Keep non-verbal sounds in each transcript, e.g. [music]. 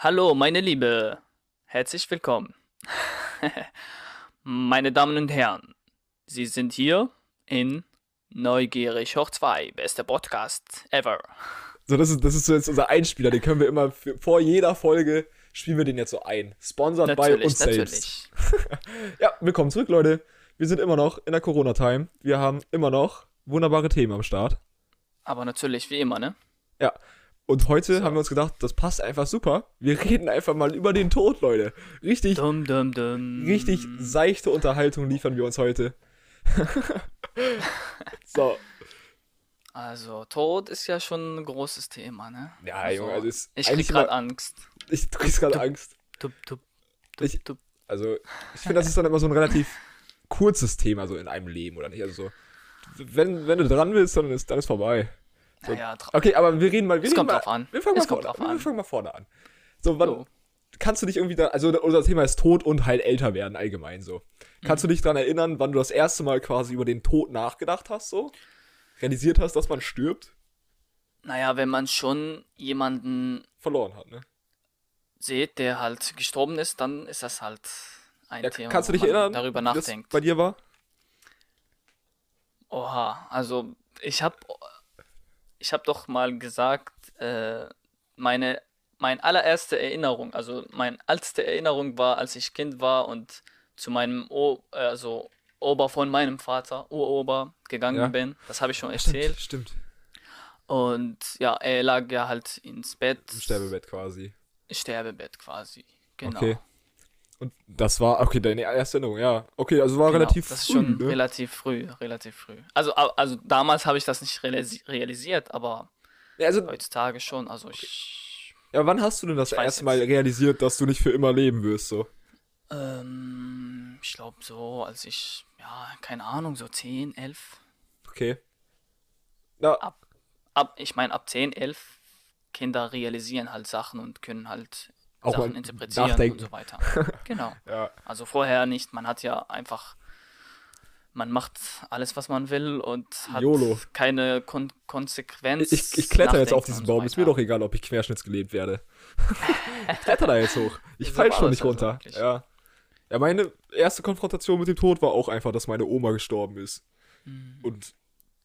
Hallo, meine Liebe. Herzlich willkommen. [laughs] meine Damen und Herren, Sie sind hier in Neugierig hoch 2, bester Podcast ever. So, das ist, das ist so jetzt unser Einspieler, den können wir immer für, vor jeder Folge spielen wir den jetzt so ein. Sponsored bei Natürlich, uns natürlich. selbst. [laughs] Ja, willkommen zurück, Leute. Wir sind immer noch in der Corona-Time. Wir haben immer noch wunderbare Themen am Start. Aber natürlich, wie immer, ne? Ja. Und heute haben wir uns gedacht, das passt einfach super. Wir reden einfach mal über den Tod, Leute. Richtig, Dum, dum, dum. richtig seichte Unterhaltung liefern wir uns heute. [laughs] so. Also, Tod ist ja schon ein großes Thema, ne? Ja, also, Junge, also ist Ich krieg gerade Angst. Ich krieg gerade Angst. Tup, tup, Ich- tup, tup. Also, ich finde, das ist dann immer so ein relativ kurzes Thema so in einem Leben, oder nicht? Also so, wenn, wenn du dran bist, dann ist, dann ist vorbei. So. Naja, Okay, aber wir reden mal, wir Es reden kommt mal, drauf an. Wir fangen mal Es kommt vorne, drauf wir an. fangen mal vorne an. So, wann, So. kannst du dich irgendwie da, also unser Thema ist Tod und halt älter werden allgemein so. Kannst Mhm. du dich daran erinnern, wann du das erste Mal quasi über den Tod nachgedacht hast, so? Realisiert hast, dass man stirbt? Naja, wenn man schon jemanden Verloren hat, ne? sieht, der halt gestorben ist, dann ist das halt ein Ja, Thema, kannst du dich erinnern, darüber nachdenkt. bei dir war? Oha, also ich habe ich hab doch mal gesagt, äh, meine meine allererste Erinnerung, also meine älteste Erinnerung war, als ich Kind war und zu meinem o also Ober von meinem Vater, Urober, gegangen Ja. bin. Das habe ich schon erzählt. Stimmt, stimmt. Und ja, er lag ja halt ins Bett, Im Sterbebett quasi. Sterbebett quasi. Genau. Okay. Und das war, okay, deine erste Erinnerung, ja. Okay, also war Genau, relativ das ist früh, schon ne? relativ früh, relativ früh. Also, also damals habe ich das nicht realisi realisiert, aber Ja, also, heutzutage schon. Also ich, ja, wann hast du denn das erste Mal jetzt. realisiert, dass du nicht für immer leben wirst, so? ähm, ich glaube so, als ich, ja, keine Ahnung, so 10, 11, Okay. Na, ab, ab ich meine ab 10, 11 Kinder realisieren halt Sachen und können halt Auch Sachen interpretieren nachdenken. und so weiter. [laughs] genau. ja. Also vorher nicht, man hat ja einfach, man macht alles, was man will und hat YOLO. keine Kon Konsequenz. Ich, ich kletter jetzt auf diesen und so Baum. Ist mir doch egal, ob ich querschnittsgelebt werde. [laughs] ich kletter da jetzt hoch. Ich So fall schon nicht also runter. wirklich. ja. Ja, meine erste Konfrontation mit dem Tod war auch einfach, dass meine Oma gestorben ist. Und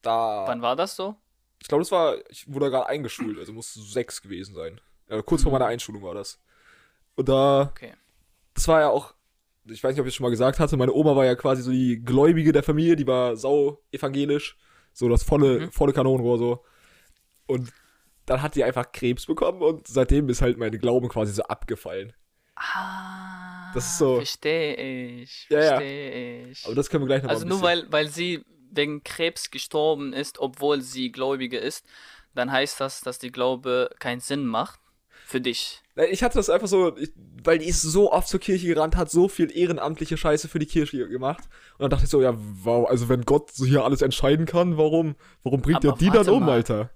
da. Mhm. Wann war das so? Ich glaube, das war. Ich wurde gerade eingeschult, also muss sechs gewesen sein. Ja, kurz vor meiner Einschulung war das. Und da. Okay. das war ja auch, ich weiß nicht, ob ich es schon mal gesagt hatte, meine Oma war ja quasi so die Gläubige der Familie, die war sau evangelisch, so das volle, Mhm. volle Kanonenrohr so. Und dann hat die einfach Krebs bekommen und seitdem ist halt mein Glauben quasi so abgefallen. Ah, Das ist so- Verstehe ich. Ja, ja. Verstehe ich. Aber das können wir gleich noch also nur weil, weil sie wegen Krebs gestorben ist, obwohl sie Gläubige ist, dann heißt das, dass die Glaube keinen Sinn macht für dich. Ich hatte das einfach so, weil die ist so oft zur Kirche gerannt, hat so viel ehrenamtliche Scheiße für die Kirche gemacht. Und dann dachte ich so, ja, wow, also wenn Gott so hier alles entscheiden kann, warum, warum bringt er die dann um, mal. Alter?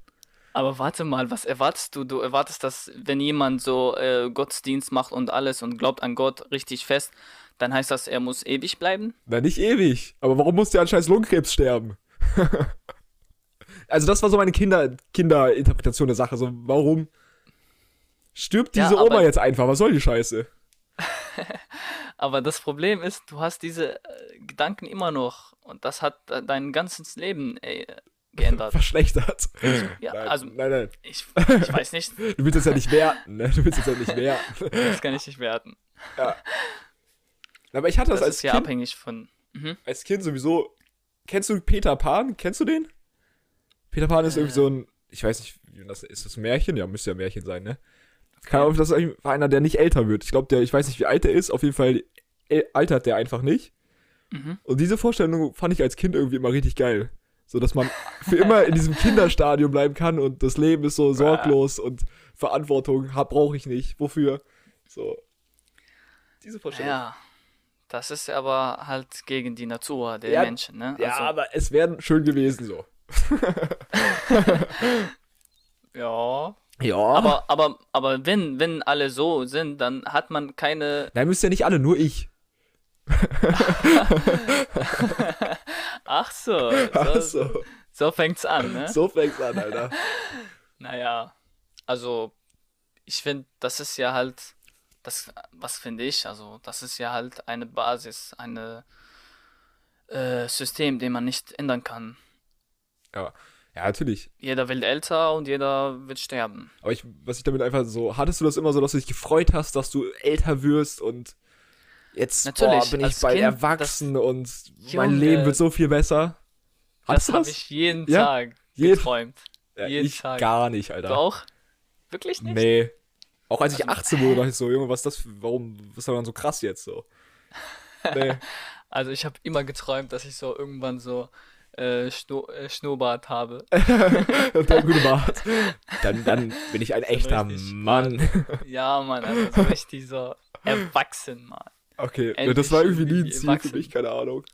Aber warte mal, was erwartest du? Du erwartest, dass wenn jemand so äh, Gottesdienst macht und alles und glaubt an Gott richtig fest, dann heißt das, er muss ewig bleiben? Na, nicht ewig. Aber warum muss der an scheiß Lungenkrebs sterben? [laughs] also das war so meine Kinder, Kinderinterpretation der Sache. So, warum stirbt Ja, diese aber- Oma jetzt einfach? Was soll die Scheiße? [laughs] Aber das Problem ist, du hast diese äh, Gedanken immer noch und das hat äh, dein ganzes Leben äh, geändert. [laughs] Verschlechtert. Ja, nein, also nein, nein. ich, ich weiß nicht, [laughs] Du willst es ja nicht werten, ne? Du willst es ja nicht werten. das kann ich nicht werten. Aber ich hatte das, Das als, ist ja kind, abhängig von. Mhm. als Kind sowieso. Kennst du Peter Pan? Kennst du den? Peter Pan ist irgendwie Äh. so ein, ich weiß nicht, wie das ist das ein Märchen? Ja, müsste ja ein Märchen sein, ne? Kann auch, das ist eigentlich einer, der nicht älter wird. Ich glaube, der, ich weiß nicht, wie alt er ist. Auf jeden Fall äh, altert der einfach nicht. Mhm. Und diese Vorstellung fand ich als Kind irgendwie immer richtig geil. So, dass man für immer in diesem Kinderstadium bleiben kann und das Leben ist so sorglos und Verantwortung brauche ich nicht. Wofür? So. Diese Vorstellung. Ja, das ist aber halt gegen die Natur der Ja, Menschen, ne? Ja, Also, aber es wäre schön gewesen so. [laughs] ja. Ja. Aber, aber, aber wenn, wenn alle so sind, dann hat man keine. Nein, müsst ja nicht alle, nur ich. [laughs] Ach so, Ach so, so. so fängt's an, ne? So fängt's an, Alter. [laughs] Naja, also ich finde, das ist ja halt, das, was finde ich, also das ist ja halt eine Basis, eine äh, System, den man nicht ändern kann. Ja. Ja, natürlich. Jeder wird älter und jeder wird sterben. Aber ich, was ich damit einfach so, hattest du das immer so, dass du dich gefreut hast, dass du älter wirst und jetzt boah, bin ich bald erwachsen und mein Junge, Leben wird so viel besser? Das Hattest du habe ich jeden Ja? Tag Jeden- geträumt. Ja, jeden ich Tag. gar nicht, Du Alter. auch? Wirklich nicht? Nee. Auch als ich Also- 18 wurde, dachte ich so, Junge, was ist das für, warum, was ist daran so krass jetzt so? [laughs] Nee. Also ich habe immer geträumt, dass ich so irgendwann so äh, Schno äh, Schnurrbart habe. Und dann gute Bart. [laughs] Dann, dann bin ich ein echter richtig Mann. [laughs] ja, Mann, also so richtig so erwachsen, Mann. Okay, Endlich das war irgendwie nie ein Ziel für erwachsen. mich, keine Ahnung.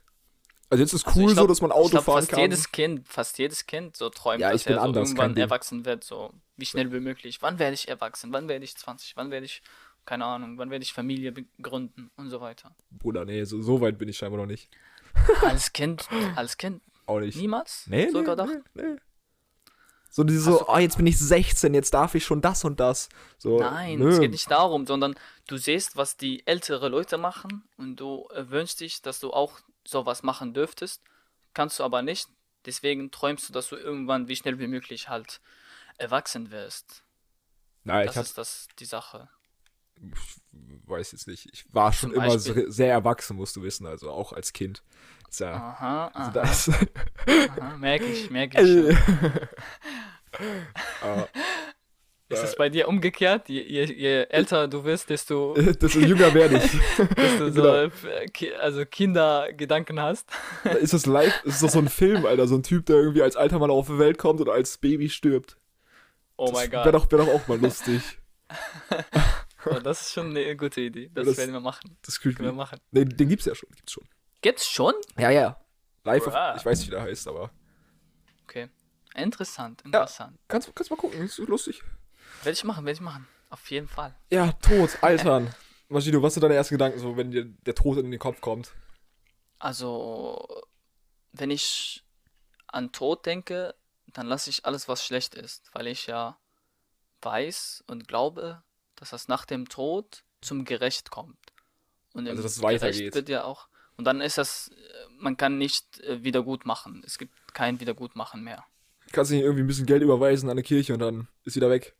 Also jetzt ist Also cool glaub- so, dass man Auto glaub, fahren fast kann. jedes Kind, fast jedes Kind so träumt, Ja, dass er so anders, irgendwann erwachsen wird, so wie schnell wie möglich. Wann werde ich erwachsen? Wann werde ich 20? Wann werde ich, keine Ahnung, wann werde ich Familie gründen und so weiter. Bruder, nee, so, so weit bin ich scheinbar noch nicht. Als Kind, als Kind Auch nicht. niemals? Nee, so nee, gedacht? nee, nee. So diese so, oh, jetzt bin ich 16, jetzt darf ich schon das und das. So, Nein, nö. es geht nicht darum, sondern du siehst, was die ältere Leute machen und du äh, wünschst dich, dass du auch sowas machen dürftest, kannst du aber nicht. Deswegen träumst du, dass du irgendwann wie schnell wie möglich halt erwachsen wirst. Nein, Das ich hab, ist das die Sache. weiß jetzt nicht. Ich war schon Zum immer Beispiel- sehr erwachsen, musst du wissen, also auch als Kind. Ist ja, Aha, also aha, das, aha merke ich, merke ich. Aber, [laughs] Ist es bei dir umgekehrt? Je, je, je älter du wirst, desto, [laughs] desto jünger werde ich. [laughs] desto so, Genau. äh, Ki- also Kindergedanken hast. Ist das live? Ist doch so ein Film, Alter, so ein Typ, der irgendwie als alter Mann auf die Welt kommt und als Baby stirbt. Oh mein Wäre Gott, doch, wär doch auch mal lustig. oh, das ist schon eine gute Idee. Das, das- werden wir machen. Das ist Können wir machen. Nee, den gibt's ja schon. Gibt's schon. Gibt's schon? Ja, ja. Live, Wow. auf, ich weiß nicht, wie der heißt, aber. Okay. Interessant, interessant. Kannst, kannst mal gucken, ist so lustig. Werde ich machen, werde ich machen. Auf jeden Fall. Ja, Tod, [laughs] Altern. Maschino, was sind deine ersten Gedanken, so, wenn dir der Tod in den Kopf kommt? Also, wenn ich an Tod denke, dann lasse ich alles, was schlecht ist, weil ich ja weiß und glaube, dass das nach dem Tod zum Gerecht kommt. Und Also, dass es weitergeht. Gerecht wird ja auch. Und dann ist das, äh, man kann nicht äh, wieder machen. Es gibt kein Wiedergutmachen mehr. Kannst du nicht irgendwie ein bisschen Geld überweisen an eine Kirche und dann ist wieder weg.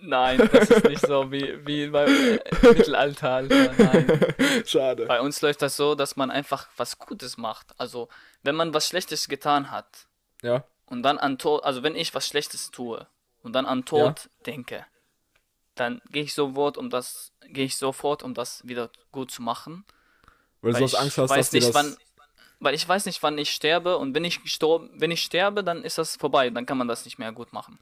Nein, das ist nicht so wie, wie beim äh, Mittelalter. Alter. Nein. [laughs] Schade. Bei uns läuft das so, dass man einfach was Gutes macht. Also, wenn man was Schlechtes getan hat Ja. und dann an Tod, also wenn ich was Schlechtes tue und dann an Tod denke, dann gehe ich sofort, um das, gehe ich sofort, um das wieder gut zu machen. Weil du Weil sonst ich Angst hast, dass nicht, das. wann, weil ich weiß nicht, wann ich sterbe und wenn ich gestorben, wenn ich sterbe, dann ist das vorbei, dann kann man das nicht mehr gut machen.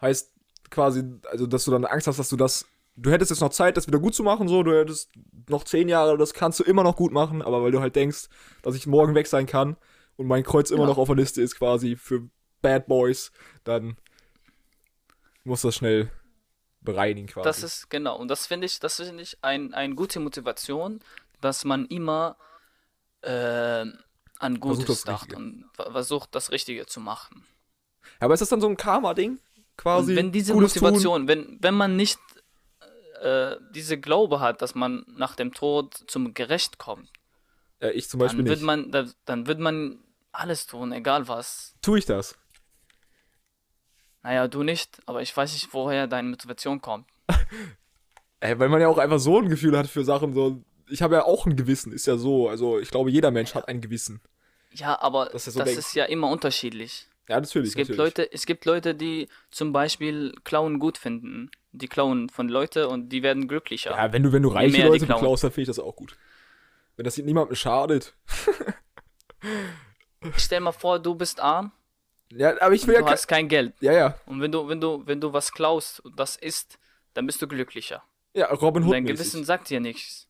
Heißt quasi, also dass du dann Angst hast, dass du das. Du hättest jetzt noch Zeit, das wieder gut zu machen, so, du hättest noch zehn Jahre, das kannst du immer noch gut machen, aber weil du halt denkst, dass ich morgen weg sein kann und mein Kreuz immer Ja. noch auf der Liste ist quasi für Bad Boys, dann muss das schnell bereinigen quasi. Das ist genau und das finde ich, das finde ich ein, eine gute Motivation, dass man immer äh, an Gutes dacht und ver- versucht das Richtige zu machen. aber ist das dann so ein Karma-Ding? Quasi. Und wenn diese Gutes Tun? Motivation, wenn, wenn man nicht äh, diese Glaube hat, dass man nach dem Tod zum Gerecht kommt, Ja, ich zum Beispiel dann wird nicht. man, da, dann wird man alles tun, egal was. Tue ich das? Naja, du nicht, aber ich weiß nicht, woher deine Motivation kommt. [laughs] Ey, weil man ja auch einfach so ein Gefühl hat für Sachen, so. Ich habe ja auch ein Gewissen, ist ja so. Also, ich glaube, jeder Mensch hat ein Gewissen. Ja, aber das, so ist ja immer unterschiedlich. Ja, natürlich. Es gibt natürlich. Leute, es gibt Leute, die zum Beispiel Klauen gut finden. Die klauen von Leute und die werden glücklicher. Ja, wenn du, wenn du reiche die Leute klauen. beklaust, dann finde ich das auch gut. Wenn das niemandem schadet. Stell mal vor, du bist arm, Ja, aber ich und will ja. du hast kein Geld. Ja, ja. Und wenn du, wenn du, wenn du was klaust und das isst, dann bist du glücklicher. Ja, Robin Und Hood. dein mäßig. Gewissen sagt dir nichts.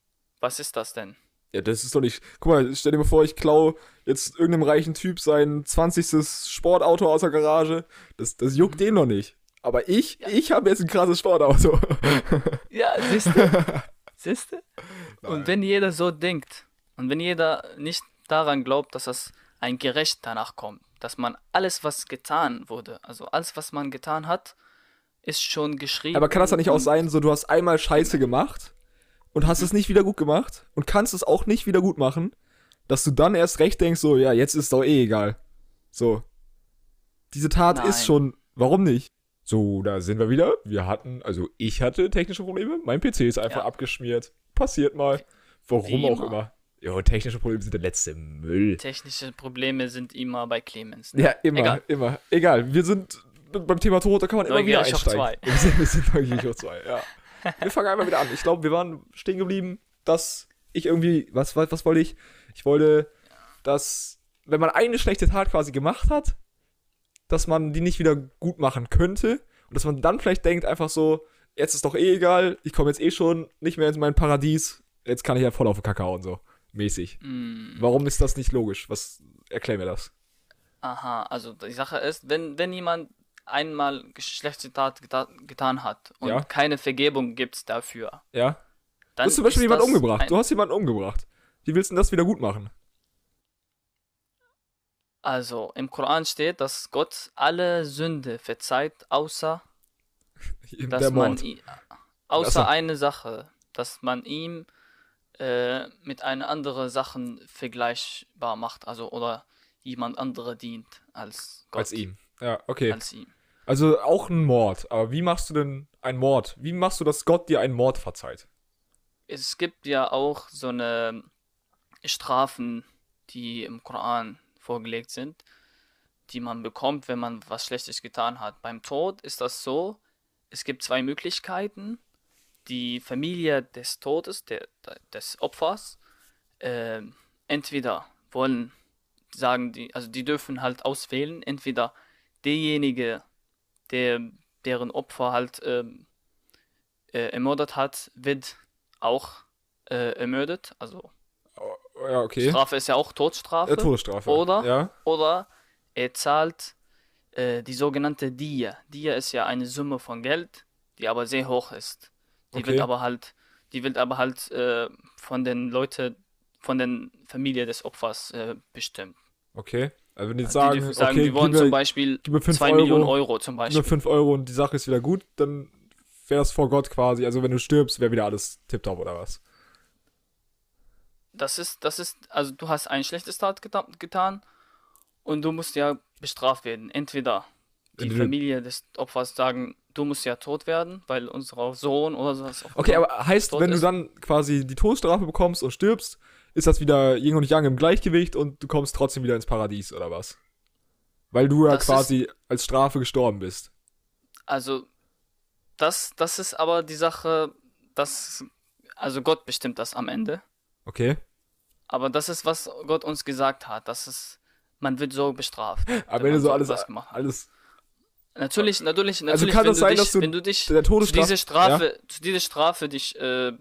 Was ist das denn? Ja, das ist doch nicht. Guck mal, stell dir mal vor, ich klau jetzt irgendeinem reichen Typ sein 20. Sportauto aus der Garage. Das, das juckt den noch nicht. Aber ich, ich habe jetzt ein krasses Sportauto. [laughs] Ja, siehst du? [laughs] siehst du? Und wenn jeder so denkt und wenn jeder nicht daran glaubt, dass das ein Gerecht danach kommt, dass man alles, was getan wurde, also alles, was man getan hat, ist schon geschrieben. Aber kann das dann nicht auch sein, so du hast einmal Scheiße gemacht und hast es nicht wieder gut gemacht und kannst es auch nicht wieder gut machen, dass du dann erst recht denkst, so, ja, jetzt ist doch eh egal. So. Diese Tat Nein. ist schon, warum nicht? So, da sind wir wieder. Wir hatten, also ich hatte technische Probleme. Mein PC ist einfach Ja. abgeschmiert. Passiert mal. Warum Wie auch immer. immer. Ja, technische Probleme sind der letzte Müll. Technische Probleme sind immer bei Clemens. Ja, immer, Egal. immer. Egal. Wir sind beim Thema Tod, da kann man immer wieder auf einsteigen. [laughs] Wir sind, wir sind neugierig auf zwei, ja. Wir fangen einfach wieder an. Ich glaube, wir waren stehen geblieben, dass ich irgendwie, was, was, was wollte ich? Ich wollte, dass, wenn man eine schlechte Tat quasi gemacht hat, dass man die nicht wieder gut machen könnte und dass man dann vielleicht denkt einfach so, jetzt ist doch eh egal, ich komme jetzt eh schon nicht mehr in mein Paradies, jetzt kann ich ja voll auf den Kakao und so, mäßig. Mm, Warum ist das nicht logisch? Was, erklär mir das. aha, also die Sache ist, wenn, wenn jemand einmal schlechte Tat geta getan hat und Ja. keine Vergebung gibt dafür, Ja? Du dann hast zum Beispiel jemanden das umgebracht. Du hast jemanden umgebracht. Wie willst du denn das wieder gut machen? also im Koran steht, dass Gott alle Sünde verzeiht, außer [laughs] dass man außer so. eine Sache, dass man ihm äh, mit einer anderen Sachen vergleichbar macht, also oder jemand andere dient als Gott. Als ihm. Ja, okay. Als ihm. Also auch ein Mord. Aber wie machst du denn einen Mord? Wie machst du, dass Gott dir einen Mord verzeiht? Es gibt ja auch so eine Strafen, die im Koran vorgelegt sind, die man bekommt, wenn man was Schlechtes getan hat. Beim Tod ist das so, es gibt zwei Möglichkeiten. Die Familie des Todes, der, des Opfers, äh, entweder wollen sagen die, also die dürfen halt auswählen, entweder derjenige, der deren Opfer halt ähm, äh, ermordet hat, wird auch äh, ermordet, also Oh, Ja, okay. Strafe ist ja auch Todesstrafe. Äh, Todesstrafe. Oder? Ja. Oder er zahlt äh, die sogenannte Dia. Dia ist ja eine Summe von Geld, die aber sehr hoch ist. Die Okay. wird aber halt, die wird aber halt äh, von den Leuten, von den Familie des Opfers äh, bestimmt. Okay. Also wenn die Also sagen, die sagen, okay, wir wollen gib zum mir, Beispiel gib mir 5 2 Euro, Millionen Euro zum gib mir Beispiel. 5 Euro und die Sache ist wieder gut, dann wäre das vor Gott quasi. Also wenn du stirbst, wäre wieder alles tipptopp oder was? Das ist, das ist, also du hast ein schlechtes Tat geta getan und du musst ja bestraft werden. Entweder die Familie des Opfers sagen, du musst ja tot werden, weil unser Sohn oder sowas. auch Okay, aber heißt, wenn du ist. dann quasi die Todesstrafe bekommst und stirbst, ist das wieder Yin und Yang im Gleichgewicht und du kommst trotzdem wieder ins Paradies oder was? Weil du ja Das quasi als Strafe gestorben bist. Also, das, das ist aber die Sache, dass, also Gott bestimmt das am Ende. Okay. Aber das ist, was Gott uns gesagt hat. Das ist, man wird so bestraft. Aber wenn wenn du man so alles, gemacht hat. alles Natürlich, natürlich, natürlich, Also kann wenn, das sein, dich, dass du wenn du dich der zu Todesstrafe. dieser Strafe, zu dieser Strafe dich, äh,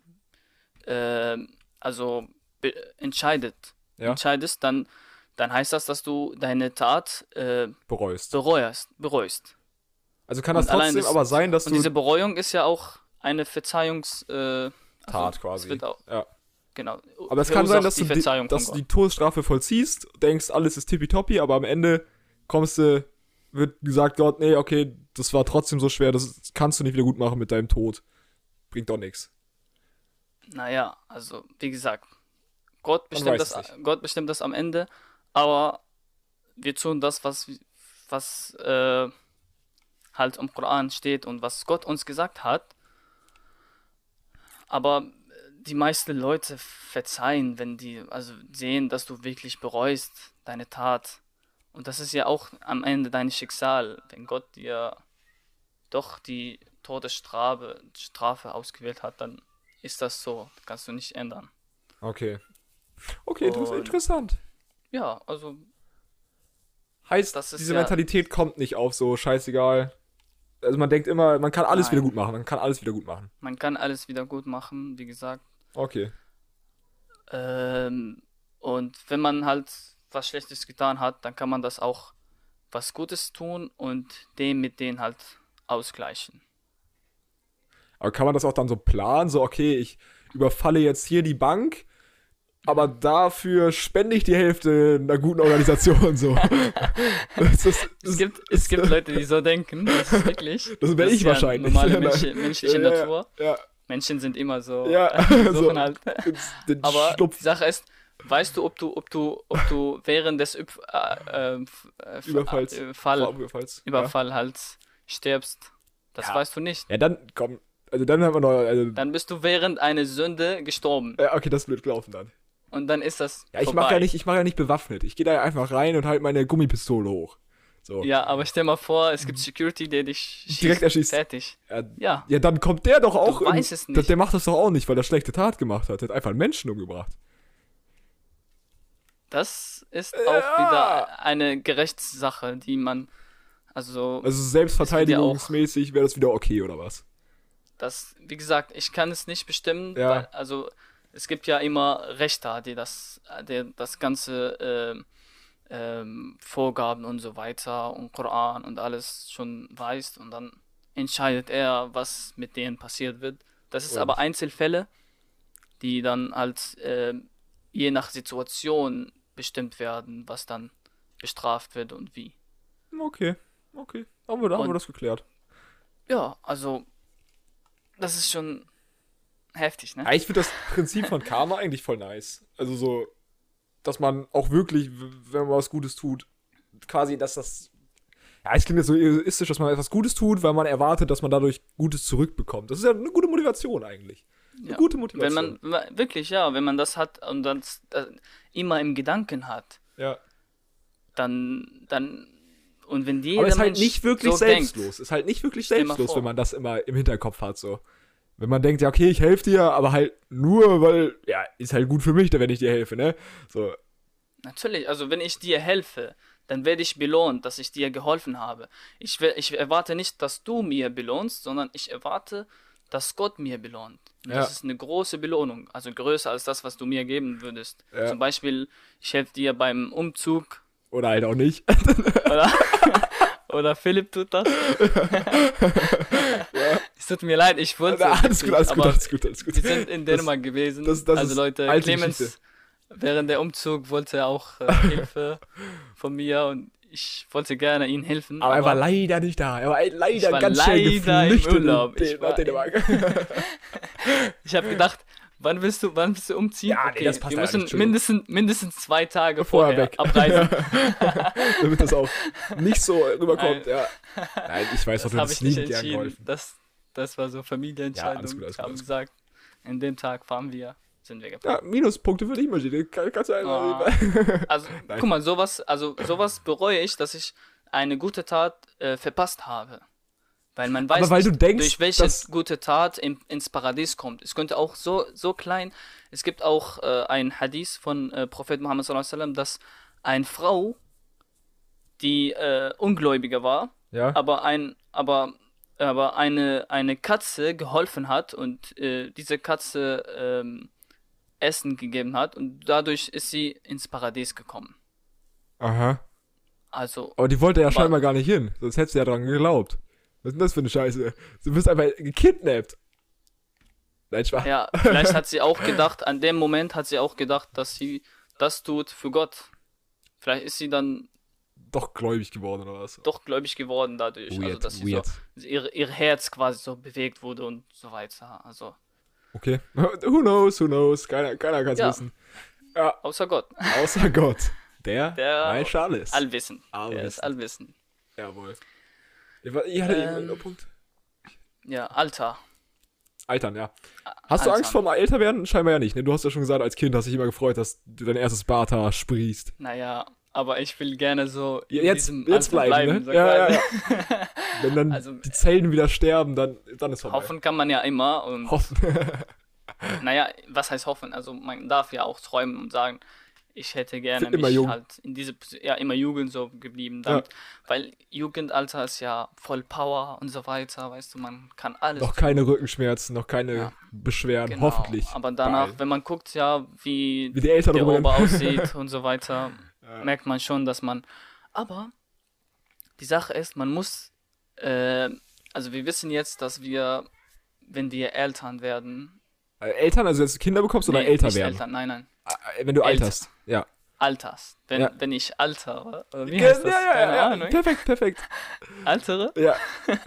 äh, also entscheidet, Ja. entscheidest, dann, dann heißt das, dass du deine Tat äh, bereust. bereust, bereust. Also kann das Und trotzdem das- aber sein, dass Und du diese Bereuung ist ja auch eine Verzeihungs, äh, Tat also, quasi. auch, Ja. genau. Aber es kann sein, dass die du, die, dass du die Todesstrafe vollziehst, denkst, alles ist tippitoppi, aber am Ende kommst du, wird gesagt, Gott, nee, okay, das war trotzdem so schwer, das kannst du nicht wieder gut machen mit deinem Tod. Bringt doch nichts. Naja, also wie gesagt, Gott bestimmt, das, Gott bestimmt das am Ende, aber wir tun das, was, was äh, halt im Koran steht und was Gott uns gesagt hat. Aber die meisten Leute verzeihen, wenn die also sehen, dass du wirklich bereust deine Tat. Und das ist ja auch am Ende dein Schicksal, wenn Gott dir doch die Todesstrafe Strafe ausgewählt hat, dann ist das so. Kannst du nicht ändern. Okay. Okay, das ist Und- interessant. Ja, also Heißt, diese ja- Mentalität kommt nicht auf so scheißegal. Also man denkt immer, man kann alles Nein. wieder gut machen, man kann alles wieder gut machen. man kann alles wieder gut machen, wie gesagt. Okay. Ähm, und wenn man halt was Schlechtes getan hat, dann kann man das auch was Gutes tun und dem mit denen halt ausgleichen. Aber kann man das auch dann so planen? So, okay, ich überfalle jetzt hier die Bank aber dafür spende ich die Hälfte einer guten Organisation so. [laughs] das ist, das, es gibt, es gibt Leute, die so denken, das ist wirklich. [laughs] Das bin ich ja wahrscheinlich. Normale [laughs] Mensch, menschliche Ja, Natur. ja. Menschen sind immer so. Ja, suchen so. halt. Den Aber Schlupf die Sache ist, weißt du, ob du, ob du, ob du während des Üb äh, äh, äh, Überfalls. äh, Fall, Überfalls. Überfall halt stirbst. Das weißt du nicht. Ja. dann komm. Also dann haben wir noch. Also, Dann bist du während einer Sünde gestorben. ja, okay, das blöd gelaufen dann. Und dann ist das. Ja, ich vorbei. mache ja nicht, ich mache ja nicht bewaffnet. Ich gehe da einfach rein und halt meine Gummipistole hoch. So. Ja, aber stell mal vor, es gibt Security, der dich schießt. Direkt erschießt. Fertig. Ja, Ja. ja, dann kommt der doch auch. Du in- weißt es Der, nicht. der macht das doch auch nicht, weil er schlechte Tat gemacht hat. Der hat einfach einen Menschen umgebracht. Das ist Ja. auch wieder eine Gerichtssache, die man. Also, Also selbstverteidigungsmäßig wäre das wieder okay, oder was? das, wie gesagt, ich kann es nicht bestimmen. Ja. Weil, also, es gibt ja immer Richter, die das, die das ganze ähm, ähm, Vorgaben und so weiter und Koran und alles schon weiß und dann entscheidet er, was mit denen passiert wird. Das ist Und- aber Einzelfälle, die dann halt ähm, je nach Situation bestimmt werden, was dann bestraft wird und wie. Okay, okay. Haben wir, haben Und- wir das geklärt. Ja, also das ist schon heftig, ne? Ich finde das Prinzip von Karma [laughs] eigentlich voll nice. Also so, dass man auch wirklich, wenn man was Gutes tut, quasi, dass das. Ja, es klingt jetzt so egoistisch, dass man etwas Gutes tut, weil man erwartet, dass man dadurch Gutes zurückbekommt. Das ist ja eine gute Motivation eigentlich. Eine Ja. gute Motivation. wenn man- wirklich, ja, wenn man das hat und das, das immer im Gedanken hat, ja. dann dann und wenn jeder Aber es ist halt Mensch nicht wirklich so selbstlos. denkt, Ist halt nicht wirklich selbstlos, wenn man das immer im Hinterkopf hat, so. Wenn man denkt, ja, okay, ich helfe dir, aber halt nur, weil, ja, ist halt gut für mich, wenn ich dir helfe, ne? So, Natürlich, also wenn ich dir helfe, dann werde ich belohnt, dass ich dir geholfen habe. Ich, will, ich erwarte nicht, dass du mir belohnst, sondern ich erwarte, dass Gott mir belohnt. Ja. Das ist eine große Belohnung, also größer als das, was du mir geben würdest. Ja. Zum Beispiel, ich helfe dir beim Umzug oder halt auch nicht. oder, [laughs] [laughs] oder Philipp tut das. Es tut mir leid, ich wollte. alles es gut, alles gut, aber alles gut, alles gut. Wir sind in Dänemark gewesen. das- das also Leute, Clemens Geschichte. während der Umzug wollte er auch äh, [laughs] Hilfe von mir und ich wollte gerne ihm helfen. Aber er war leider nicht da. Er war leider war ganz schnell leider im geflüchtet Urlaub. in Ich war [laughs] ich habe gedacht, wann willst du, wann willst du umziehen? Ja, nee, das passt wir müssen nicht, mindestens, mindestens zwei Tage Vorher vorher, weg. abreisen. [laughs] Damit das auch nicht so rüberkommt, ja. Nein, ich weiß Das hast ich nicht gern geholfen. Das, das war so Familienentscheidung. Ja, alles gut, alles gut, haben alles gut. gesagt, in dem Tag fahren wir, sind wir gefahren. Ja, Minuspunkte für dich, Maschine. Kann, kannst du Ah. einfach. [laughs] Also, [laughs] Nein. guck mal, sowas, also sowas bereue ich, dass ich eine gute Tat äh, verpasst habe. Weil man weiß weil nicht, denkst, durch welche gute Tat im, ins Paradies kommt. Es könnte auch so, so klein. Es gibt auch äh, ein Hadith von äh, Prophet Muhammad dass eine Frau, die äh, Ungläubiger war, Ja. aber ein, aber, aber eine, eine Katze geholfen hat und äh, diese Katze ähm, Essen gegeben hat und dadurch ist sie ins Paradies gekommen. Aha. Also, Aber die wollte ja scheinbar gar nicht hin. Sonst hättest du ja dran geglaubt. Was ist denn das für eine Scheiße? Du bist einfach gekidnappt. Nein, Spaß. ja, vielleicht hat sie auch [laughs] gedacht, an dem Moment hat sie auch gedacht, dass sie das tut für Gott. Vielleicht ist sie dann Doch gläubig geworden oder was? doch gläubig geworden dadurch. also, Weird, dass sie weird. so, ihr, ihr Herz quasi so bewegt wurde und so weiter. Also, Okay. [laughs] Who knows, who knows? Keiner, keiner kann es Ja. wissen. Ja, außer Gott. außer Gott. Der, [laughs] Der weiß alles. Allwissen. Der Allwissend. ist allwissend. Jawohl. Ich, hatte Ähm, einen Punkt. Ja, Alter. Altern, ja. Hast du Altern. Angst vorm Älterwerden? Scheinbar ja nicht. Ne? Du hast ja schon gesagt, als Kind hast du dich immer gefreut, dass du dein erstes Barthaar sprießt. Naja, aber ich will gerne so Jetzt, jetzt bleiben, so ne? Ja, ja, quasi. ja. [laughs] Wenn dann Also, die Zellen wieder sterben, dann, dann ist vorbei. Hoffen kann man ja immer und Hoffen. [laughs] naja, was heißt hoffen? Also man darf ja auch träumen und sagen, ich hätte gerne immer mich jung. halt in diese, ja, immer Jugend so geblieben, dann, weil Jugendalter ist ja voll Power und so weiter, weißt du, man kann alles. noch keine Rückenschmerzen, noch keine Ja. Beschwerden, Genau, hoffentlich. Aber danach, Bald. wenn man guckt, ja, wie, Wie die Eltern der. Ober aussieht und so weiter, [laughs] Ja. merkt man schon, dass man. Aber die Sache ist, man muss, äh, also wir wissen jetzt, dass wir, wenn wir Eltern werden, Äh, Eltern, also jetzt Kinder bekommst oder Nee, älter nicht werden? Eltern, nein, nein, Äh, Wenn du Älter. alterst. Ja. Alters. Wenn, Ja. wenn ich altere, oder wie Ja, heißt das? ja, ja, Keine ja, Ahnung. Perfekt, perfekt. [laughs] Altere? Ja. [laughs]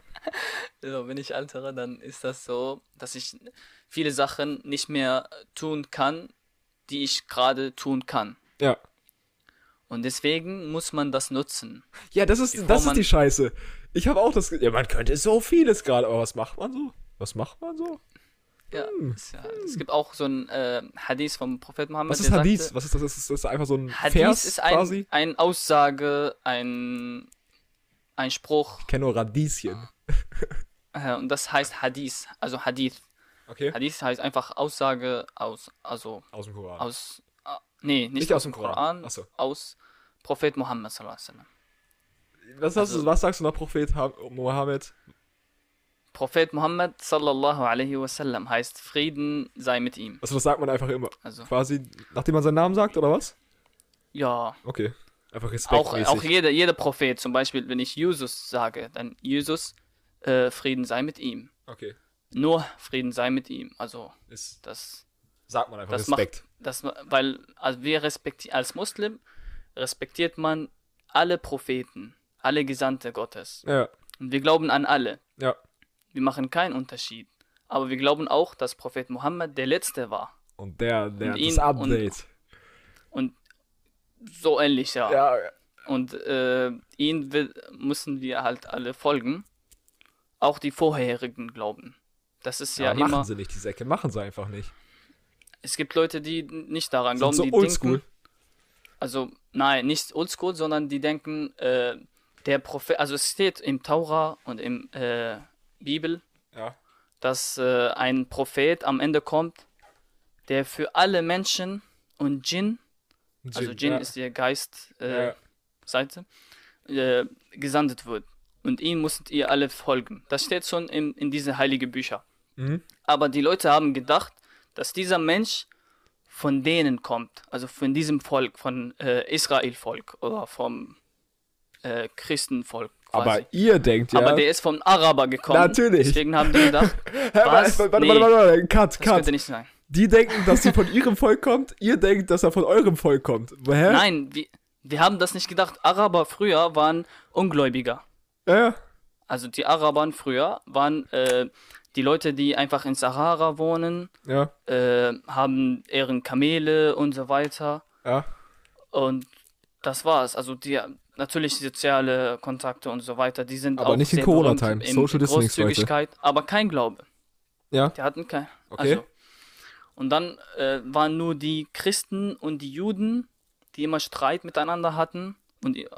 So, wenn ich altere, dann ist das so, dass ich viele Sachen nicht mehr tun kann, die ich gerade tun kann. Ja. Und deswegen muss man das nutzen. Ja, das ist, das ist die Scheiße. Ich habe auch das. Ja, man könnte so vieles gerade, aber was macht man so? Was macht man so? Ja, Hm. ist ja, es gibt auch so ein äh, Hadith vom Prophet Muhammad. Was ist Hadith? Sagte, Was ist das? Ist das ist einfach so ein Hadith Vers ist ein, quasi? ein Aussage, ein, ein Spruch. Ich kenne nur Radieschen. [laughs] Äh, und das heißt Hadith, also Hadith. Okay. Hadith heißt einfach Aussage aus, also Aus dem Koran. aus, nee, nicht, Nicht aus, aus dem Koran. Koran, so. aus Prophet wasallam. was, also- du, was sagst du nach Prophet Ha- Mohammed? Prophet Muhammad sallallahu alaihi wasallam heißt Frieden sei mit ihm. Also, das sagt man einfach immer. Also Quasi, nachdem man seinen Namen sagt, oder was? ja, Okay. Einfach auch, respektmäßig. auch jeder, jeder Prophet, zum Beispiel, wenn ich Jesus sage, dann Jesus, äh, Frieden sei mit ihm. Okay. Nur Frieden sei mit ihm. Also Ist, das, sagt man einfach das Respekt. macht, das, weil also wir respektieren, als Muslim respektiert man alle Propheten, alle Gesandte Gottes. Ja. Und wir glauben an alle. Ja. Wir machen keinen Unterschied. Aber wir glauben auch, dass Prophet Muhammad der Letzte war. Und der, der, Und ihn- das Update. Und so ähnlich, ja. ja. Und äh, ihn will, müssen wir halt alle folgen. Auch die vorherigen glauben. Das ist ja, Ja, machen immer. sie nicht, die Säcke. Machen sie einfach nicht. Es gibt Leute, die nicht daran Sind glauben, so die oldschool. denken. Also, nein, nicht oldschool, sondern die denken, äh, der Prophet, also es steht im Taura und im äh, Bibel, Ja. dass äh, ein Prophet am Ende kommt, der für alle Menschen und Djinn, also Djinn ja. ist der Geist, äh, Ja. Seite, äh, gesandet wird. Und ihm musstet ihr alle folgen. Das steht schon in, in diese heiligen Bücher. Mhm. Aber die Leute haben gedacht, dass dieser Mensch von denen kommt, also von diesem Volk, von äh, Israel-Volk oder vom äh, Christenvolk. Quasi. Aber ihr denkt ja. Aber der ist vom Araber gekommen. Natürlich. Deswegen haben die gedacht, [laughs] was? Warte, warte, Nee. warte, warte, warte, cut, das cut. könnte nicht sein. Die denken, dass sie von ihrem Volk kommt, ihr denkt, dass er von eurem Volk kommt. Hä? Nein, wir, wir haben das nicht gedacht. Araber früher waren Ungläubiger. Ja, ja. Also die Arabern früher waren äh, die Leute, die einfach in Sahara wohnen, Ja, äh, haben ehren Kamele und so weiter. ja. Und das war's. Also die natürlich soziale Kontakte und so weiter, die sind Aber auch nicht in Corona-Time. Social Distancing, Großzügigkeit, aber kein Glaube. Ja. Die hatten kein. Okay. Also, und dann äh, waren nur die Christen und die Juden, die immer Streit miteinander hatten und äh,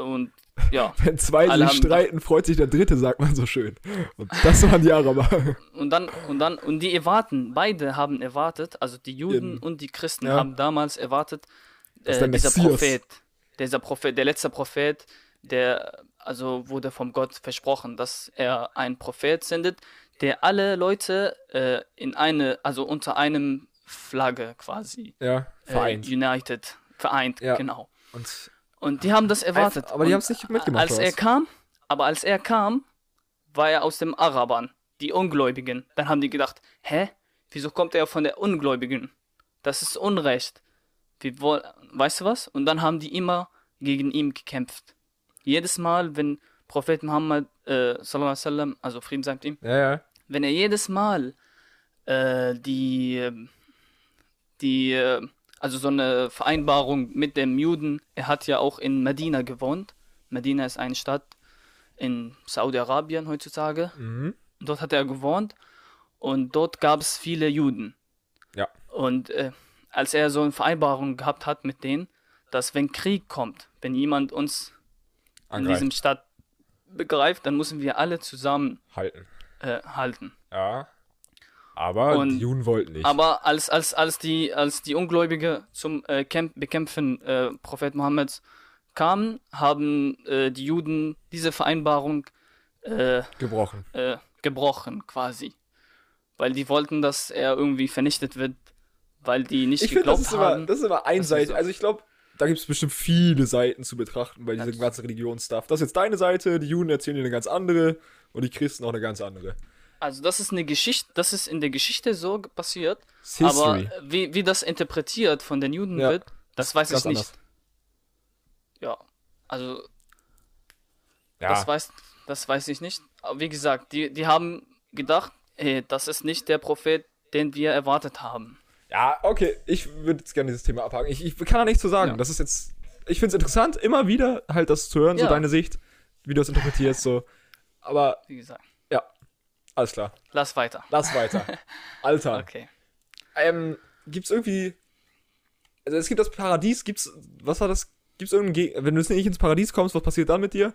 und ja [laughs] Wenn zwei Alle sich streiten, freut sich der Dritte, sagt man so schön. Und das waren die Araber. [laughs] und dann und dann und die erwarten, beide haben erwartet, also die Juden Jeden. und die Christen Ja. haben damals erwartet, Dass äh, der dieser Messias- Prophet, dieser Prophet, der letzte Prophet, der also wurde vom Gott versprochen, dass er einen Prophet sendet, der alle Leute äh, in eine, also unter einem Flagge quasi Ja, vereint. Äh, united, vereint, Ja. genau. Und Und die haben das erwartet. aber die Und haben's nicht mitgemacht, Als er kam, aber als er kam, war er aus dem Arabern, die Ungläubigen. Dann haben die gedacht, hä? Wieso kommt er von der Ungläubigen? Das ist Unrecht. Wir woll weißt du was? Und dann haben die immer gegen ihn gekämpft. Jedes Mal, wenn Prophet Muhammad, äh, sallallahu alaihi wasallam, also Frieden sei mit ihm, ja, ja. wenn er jedes Mal äh, die, ähm, die, äh, also so eine Vereinbarung mit dem Juden, er hat ja auch in Medina gewohnt. Medina ist eine Stadt in Saudi-Arabien heutzutage. Mhm. Dort hat er gewohnt und dort gab es viele Juden. Ja. Und äh, als er so eine Vereinbarung gehabt hat mit denen, dass wenn Krieg kommt, wenn jemand uns in Angreift. diesem Stadt begreift, dann müssen wir alle zusammen Halten. äh, halten. Ja. Aber Und- die Juden wollten nicht. Aber als, als, als, die, als die Ungläubige zum äh, Kämp Bekämpfen äh, Prophet Mohammeds kamen, haben äh, die Juden diese Vereinbarung äh, Gebrochen. äh, gebrochen quasi. Weil die wollten, dass er irgendwie vernichtet wird, weil die nicht Ich das, geglaubt ist immer- haben. das ist immer einseitig. so. Also ich glaube, da gibt es bestimmt viele Seiten zu betrachten bei diesem ganzen Religionsstuff. Das ist jetzt deine Seite, die Juden erzählen dir eine ganz andere und die Christen auch eine ganz andere. Also das ist eine Geschichte, das ist in der Geschichte so passiert, aber wie, wie das interpretiert von den Juden Ja, wird, das weiß ganz ich nicht. anders. Ja, also ja. das weiß, das weiß ich nicht. Aber wie gesagt, die, die haben gedacht, hey, das ist nicht der Prophet, den wir erwartet haben. Ja, okay, ich würde jetzt gerne dieses Thema abhaken. Ich, ich kann da nichts zu sagen. Ja. Das ist jetzt, ich finde es interessant, immer wieder halt das zu hören, so Ja. deine Sicht, wie du das interpretierst, so. Aber Wie gesagt, alles klar. lass weiter. Lass weiter. [laughs] Alter. Okay. Ähm, gibt's irgendwie, also es gibt das Paradies, gibt's, was war das? Gibt's irgendein, Ge wenn du jetzt nicht ins Paradies kommst, was passiert dann mit dir?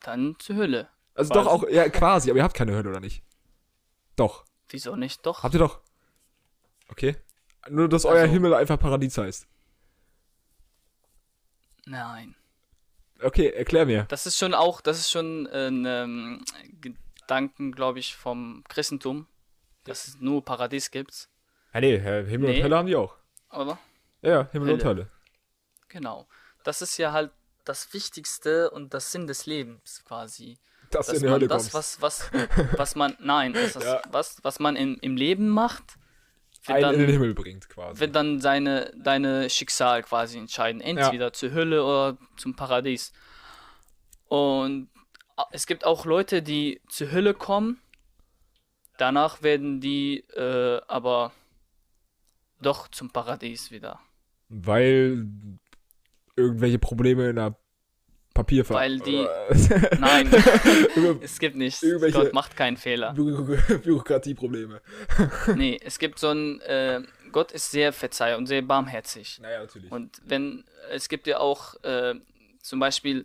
Dann zur Hölle. Also Quasi. doch auch, ja, quasi, aber ihr habt keine Hölle, oder nicht? Doch. Wieso nicht? Doch. Habt ihr doch. Okay. Nur, dass euer Also- Himmel einfach Paradies heißt. Nein. Okay, erklär mir. Das ist schon auch, das ist schon ein ähm, Gedanken, glaube ich, vom Christentum, dass es nur Paradies gibt, Ja, nee, Himmel Nee. und Hölle haben die auch. oder? Ja, Himmel und Hölle. Hölle. Genau. Das ist ja halt das Wichtigste und das Sinn des Lebens quasi. Dass du Dass in die Hölle das, kommst. was, was, was man, nein, das ist [laughs] Ja. was, was man im, im Leben macht, einen in den dann, Himmel bringt, quasi. wird dann seine, deine Schicksal quasi entscheiden. Entweder zur Hölle oder zum Paradies. Und es gibt auch Leute, die zur Hölle kommen. Danach werden die äh, aber doch zum Paradies wieder. Weil irgendwelche Probleme in der Papierfahrt. Weil die- [laughs] Nein, es gibt nicht. Irgendwelche- Gott macht keinen Fehler. Bü- [laughs] Bürokratieprobleme. [laughs] Nee, es gibt so ein. Äh, Gott ist sehr verzeih und sehr barmherzig. Naja, natürlich. Und wenn. Es gibt ja auch äh, zum Beispiel.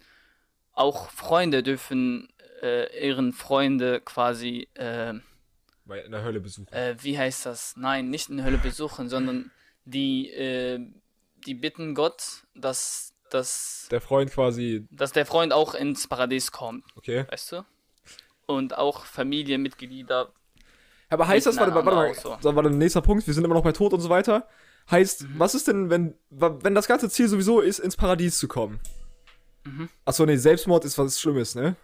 Auch Freunde dürfen äh, ihren Freunde quasi. Äh, Weil in der Hölle besuchen. äh, wie heißt das? Nein, nicht in der Hölle besuchen, sondern die. Äh, die bitten Gott, dass, dass, der Freund quasi, dass der Freund auch ins Paradies kommt, okay. weißt du? Und auch Familienmitglieder Aber heißt das, warte, warte, warte so. warte, nächster Punkt, wir sind immer noch bei Tod und so weiter. Heißt, Mhm. was ist denn, wenn, wenn das ganze Ziel sowieso ist, ins Paradies zu kommen? Mhm. Achso, nee, Selbstmord ist was Schlimmes, ne?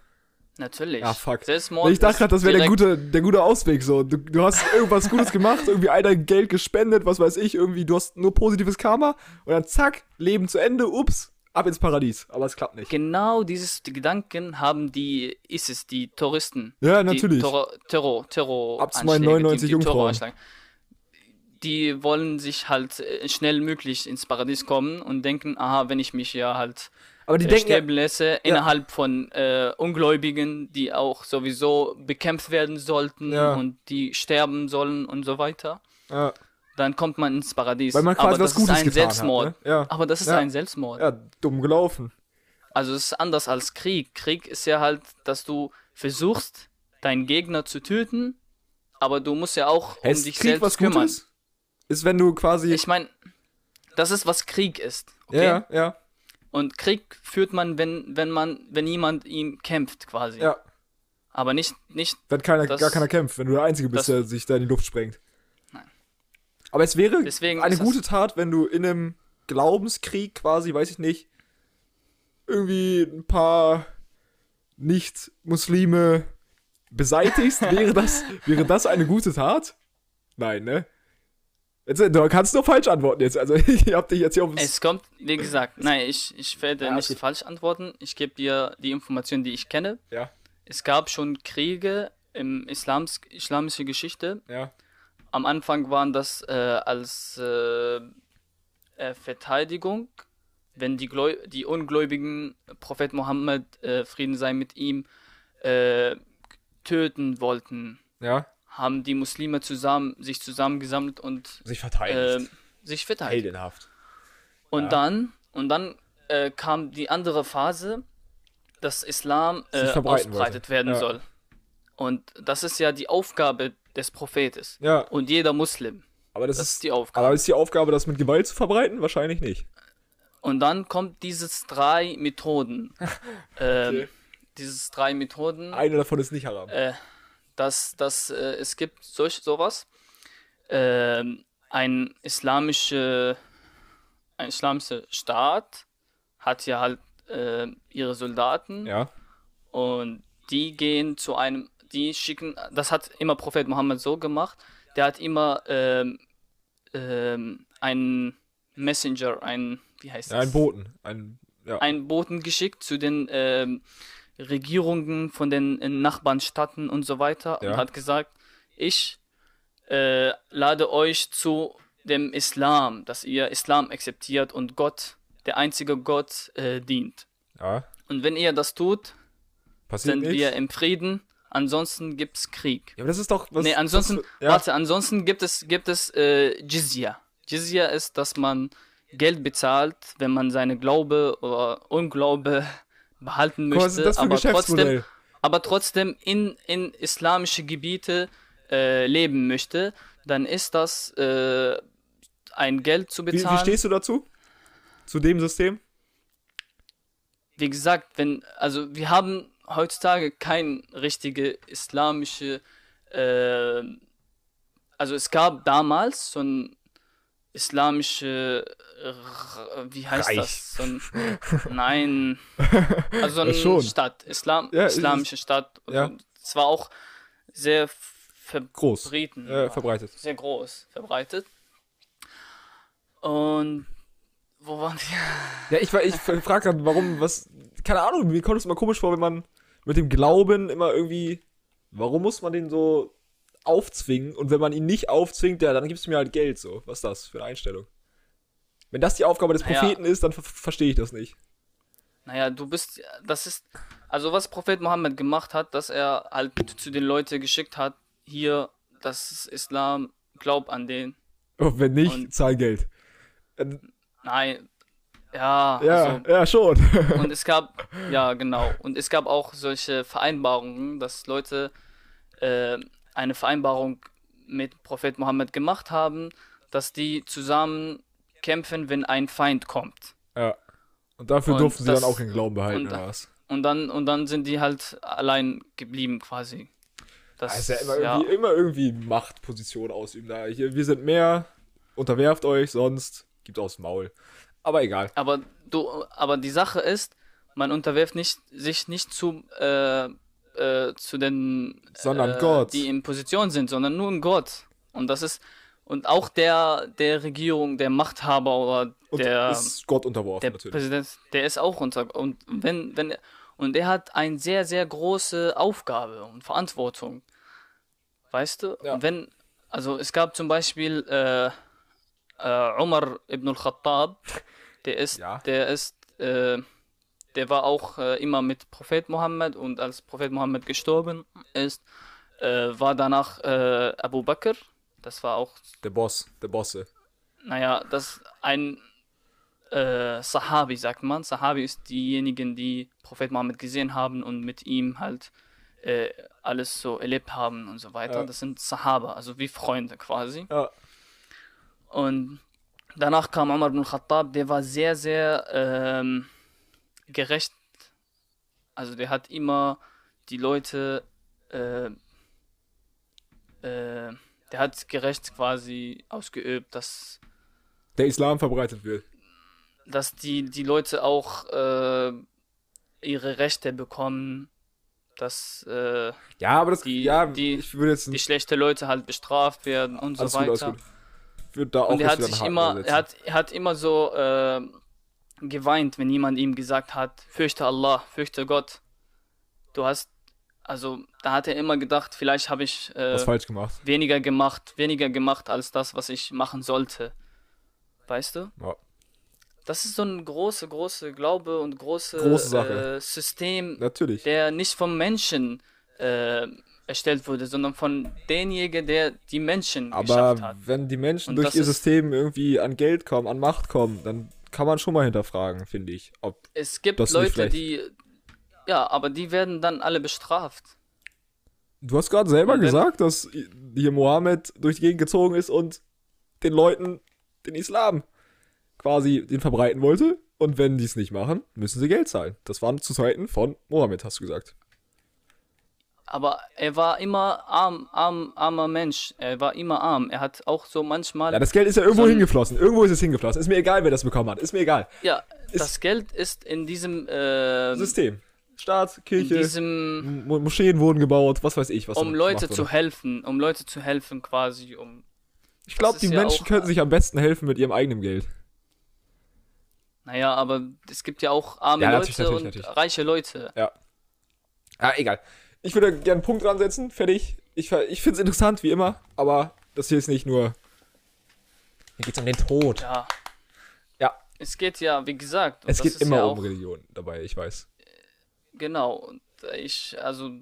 Natürlich. Ja, fuck. Selbstmord ich dachte gerade, das wäre der gute, der gute Ausweg so. Du, du hast irgendwas Gutes gemacht, irgendwie einer Geld gespendet, was weiß ich, irgendwie, du hast nur positives Karma und dann zack, Leben zu Ende, ups, ab ins Paradies. Aber es klappt nicht. Genau dieses die Gedanken haben die ISIS, die Touristen. Ja, Die natürlich. Terror, Terror, Terror Ab zu meinen 99 Jungfrauen. Die wollen sich halt äh, schnell möglich ins Paradies kommen und denken, aha, wenn ich mich ja halt Aber die äh, denken ja, sterben lasse, innerhalb von äh, Ungläubigen, die auch sowieso bekämpft werden sollten Ja. und die sterben sollen und so weiter, ja, dann kommt man ins Paradies. weil man quasi Aber das was Gutes ist ein Selbstmord. hat. Ne? Ja. Aber das ist Ja. ein Selbstmord. ja, dumm gelaufen. Also es ist anders als Krieg. Krieg ist ja halt, dass du versuchst, deinen Gegner zu töten, aber du musst ja auch um Ist dich Krieg selbst was kümmern. Gutes? Ist, wenn du quasi. Ich meine, das ist was Krieg ist. Okay? Ja, ja, Und Krieg führt man, wenn, wenn man, wenn jemand ihm kämpft, quasi. ja. Aber nicht, nicht, Wenn keiner, Das- gar keiner kämpft, wenn du der Einzige bist, das- der sich da in die Luft sprengt. Aber es wäre Deswegen eine gute Tat, wenn du in einem Glaubenskrieg quasi, weiß ich nicht, irgendwie ein paar Nicht-Muslime beseitigst. [laughs] wäre, das, wäre das eine gute Tat? Nein, ne? Jetzt, du kannst nur falsch antworten jetzt. Also [laughs] ich hab dich jetzt hier aufs... es kommt, wie gesagt, nein, ich, ich werde Ja, nicht okay. falsch antworten. Ich gebe dir die Informationen, die ich kenne. Ja, Es gab schon Kriege im Islams, islamische Geschichte. ja. Am Anfang waren das äh, als äh, äh, Verteidigung, wenn die, Gläu die Ungläubigen Prophet Mohammed, äh, Frieden sei mit ihm, äh, töten wollten, Ja. haben die Muslime zusammen, sich zusammengesammelt und Sich verteidigt. sich verteidigt. Heldenhaft. Und Ja. dann, und dann kam die andere Phase, dass Islam äh, ausbreitet wollte. werden Ja. soll. Und das ist ja die Aufgabe des Prophetes. Ja, Und jeder Muslim. aber das, Das ist ist die Aufgabe. Aber ist die Aufgabe, das mit Gewalt zu verbreiten? Wahrscheinlich nicht. Und dann kommt dieses drei Methoden. [laughs] ähm, Okay. Dieses drei Methoden, Eine davon ist nicht haram. äh, dass, dass äh, es gibt solch sowas. Ähm, ein islamische, ein islamischer Staat hat ja halt äh, ihre Soldaten ja. und die gehen zu einem die schicken, das hat immer Prophet Mohammed so gemacht, der hat immer ähm, ähm, einen Messenger, ein, wie heißt Ja, das? ein Boten. Ein, ja. einen Boten geschickt zu den ähm, Regierungen von den äh, Nachbarnstaaten und so weiter Ja. und hat gesagt, ich äh, lade euch zu dem Islam, dass ihr Islam akzeptiert und Gott, der einzige Gott, äh, dient. ja. Und wenn ihr das tut, Passiert sind nichts. wir im Frieden, ansonsten gibt's Krieg. Ja, aber das ist doch. Was, nee, ansonsten, was, ja. warte, ansonsten gibt es, gibt es äh, Jizya. Jizya ist, dass man Geld bezahlt, wenn man seine Glaube oder Unglaube [laughs] behalten möchte, ist das ein aber trotzdem, aber trotzdem in, in islamische Gebiete äh, leben möchte, dann ist das äh, ein Geld zu Wie, bezahlen. wie stehst du dazu? Zu dem System? wie gesagt, wenn, also wir haben heutzutage kein richtige islamische, äh, also es gab damals so ein islamische, R- wie heißt Reich. das? So ein, nein, [laughs] also so eine Stadt, Islam, Ja, islamische Stadt. Ja. Und es war auch sehr Groß. Äh, verbreitet. sehr groß verbreitet. Und wo waren die? Ja, ich, war- ich frage gerade, warum, was. Keine Ahnung, mir kommt es immer komisch vor, wenn man mit dem Glauben immer irgendwie. Warum muss man den so aufzwingen? Und wenn man ihn nicht aufzwingt, ja, dann gibst du mir halt Geld, so. Was ist das für eine Einstellung? Wenn das die Aufgabe des Naja. Propheten ist, dann ver verstehe ich das nicht. Naja, du bist, das ist, also was Prophet Mohammed gemacht hat, dass er halt zu den Leuten geschickt hat, hier, das ist Islam, glaub an den. Und wenn nicht, Und- zahl Geld. Nein, ja, Ja, also, ja, schon. [laughs] und es gab, ja genau, und es gab auch solche Vereinbarungen, dass Leute äh, eine Vereinbarung mit Prophet Mohammed gemacht haben, dass die zusammen kämpfen, wenn ein Feind kommt. ja. Und dafür Und durften sie das- dann auch den Glauben behalten, und- oder was? Und dann, und dann sind die halt allein geblieben quasi. Das ist ja immer irgendwie, immer irgendwie Machtposition ausüben da. Hier, wir sind mehr, unterwerft euch, sonst gibt aufs Maul. Aber egal. Aber du, aber die Sache ist, man unterwirft nicht, sich nicht zu, äh, äh, zu den, Sondern äh, Gott. die in Position sind, sondern nur in Gott. Und das ist, und auch der, der Regierung, der Machthaber oder Und der, ist Gott unterworfen, der natürlich. Präsident, der ist auch unter, und wenn, wenn, und der hat eine sehr, sehr große Aufgabe und Verantwortung. Weißt du? Ja. Und wenn, also es gab zum Beispiel, äh, äh, Umar ibn al-Khattab, der ist, Ja. der ist, äh, der war auch äh, immer mit Prophet Mohammed und als Prophet Mohammed gestorben ist, äh, war danach äh, Abu Bakr, das war auch, Der Boss, der Bosse. naja, das ein äh, Sahabi, sagt man. Sahabi ist diejenigen, die Prophet Mohammed gesehen haben und mit ihm halt äh, alles so erlebt haben und so weiter. Ja. Das sind Sahaba, also wie Freunde quasi. Ja. Und danach kam Umar ibn Khattab, der war sehr, sehr ähm, gerecht. Also der hat immer die Leute, äh, äh, der hat gerecht quasi ausgeübt, dass, Der Islam verbreitet wird. dass die, die Leute auch äh, ihre Rechte bekommen, dass äh, Ja, aber das, Die- ja, die- ich würde jetzt die schlechte Leute halt bestraft werden und so weiter. gut. Würde da auch Und er hat sich immer, setzen. er hat, er hat immer so äh, geweint, wenn jemand ihm gesagt hat, fürchte Allah, fürchte Gott. Du hast, also da hat er immer gedacht, vielleicht habe ich äh, was falsch gemacht. weniger gemacht, weniger gemacht als das, was ich machen sollte. Weißt du? Ja. Das ist so ein große, große Glaube und große, Große. Äh, System, Natürlich. der nicht vom Menschen äh, erstellt wurde, sondern von denjenigen, der die Menschen geschafft hat. Aber wenn die Menschen Und durch ihr System irgendwie an Geld kommen, an Macht kommen, dann kann man schon mal hinterfragen, finde ich. Ob, Es gibt Leute, die. Ja, aber die werden dann alle bestraft. du hast gerade selber gesagt, dass hier Mohammed durch die Gegend gezogen ist und den Leuten den Islam quasi den verbreiten wollte. Und wenn die es nicht machen, müssen sie Geld zahlen. Das waren zu Zeiten von Mohammed, hast du gesagt. Aber er war immer arm, arm, armer Mensch. Er war immer arm. Er hat auch so manchmal. Ja, das Geld ist ja irgendwo So hingeflossen. Irgendwo ist es hingeflossen. Ist mir egal, wer das bekommen hat. Ist mir egal. Ja, Ist- das Geld ist in diesem äh, System. Staat, in Kirche, diesem, Mo Moscheen wurden gebaut, was weiß ich, was um Leute zu helfen, um Leute zu helfen quasi, um Ich glaube, die ja Menschen könnten sich am besten helfen mit ihrem eigenen Geld. Naja, aber es gibt ja auch arme Ja, natürlich, Leute natürlich, und natürlich. reiche Leute. Ah, egal. Ich würde gerne einen Punkt dran setzen, fertig. Ich, ich finde es interessant, wie immer, aber das hier ist nicht nur. Hier geht's um den Tod. Ja. Ja. Es geht ja, wie gesagt, Es geht immer ja um Religion dabei, ich weiß. Genau. Und ich, also,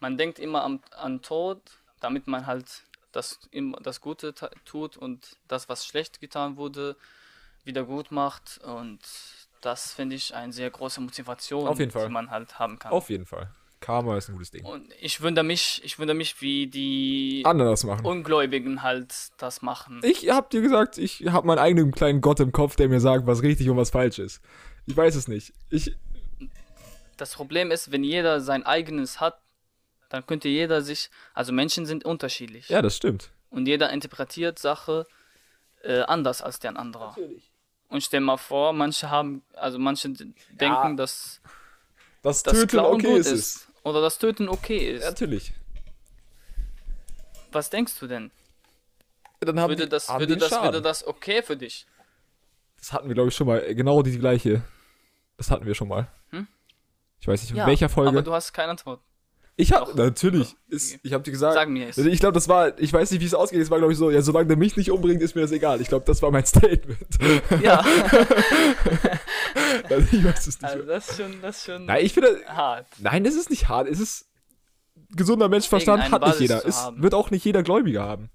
man denkt immer am, an Tod, damit man halt das, das Gute tut und das, was schlecht getan wurde, wieder gut macht. Und das finde ich eine sehr große Motivation, Auf jeden Fall. die man halt haben kann. Auf jeden Fall. Karma ist ein gutes Ding. Und ich wundere mich, ich wundere mich, wie die Anderes machen. Ungläubigen halt das machen. Ich hab dir gesagt, ich hab meinen eigenen kleinen Gott im Kopf, der mir sagt, was richtig und was falsch ist. Ich weiß es nicht. Ich, Das Problem ist, wenn jeder sein eigenes hat, dann könnte jeder sich, also Menschen sind unterschiedlich. ja, das stimmt. Und jeder interpretiert Sache äh, anders als der andere. Und stell mal vor, manche haben, also manche denken, dass Das das Töten Klauen okay gut ist. ist. Oder das Töten okay ist. Natürlich. Was denkst du denn? Dann haben Würde die- das, haben würde das, Schaden. würde das okay für dich? Das hatten wir, glaube ich, schon mal. Genau die gleiche. Das hatten wir schon mal. Hm? Ich weiß nicht, in Ja, welcher Folge. aber du hast keine Antwort. Ich hab, doch. natürlich. Ist, ich habe dir gesagt. Sag mir es. Ich glaube, das war, ich weiß nicht, wie es ausgeht. Es war, glaube ich, so, ja, solange der mich nicht umbringt, ist mir das egal. Ich glaube, das war mein [laughs] Statement. Ja, [laughs] Also, ich weiß es nicht. also das ist schon, das ist schon Nein, ich finde, hart. nein, es ist nicht hart. Es ist gesunder Menschenverstand hat nicht jeder. Es wird auch nicht jeder Gläubiger haben.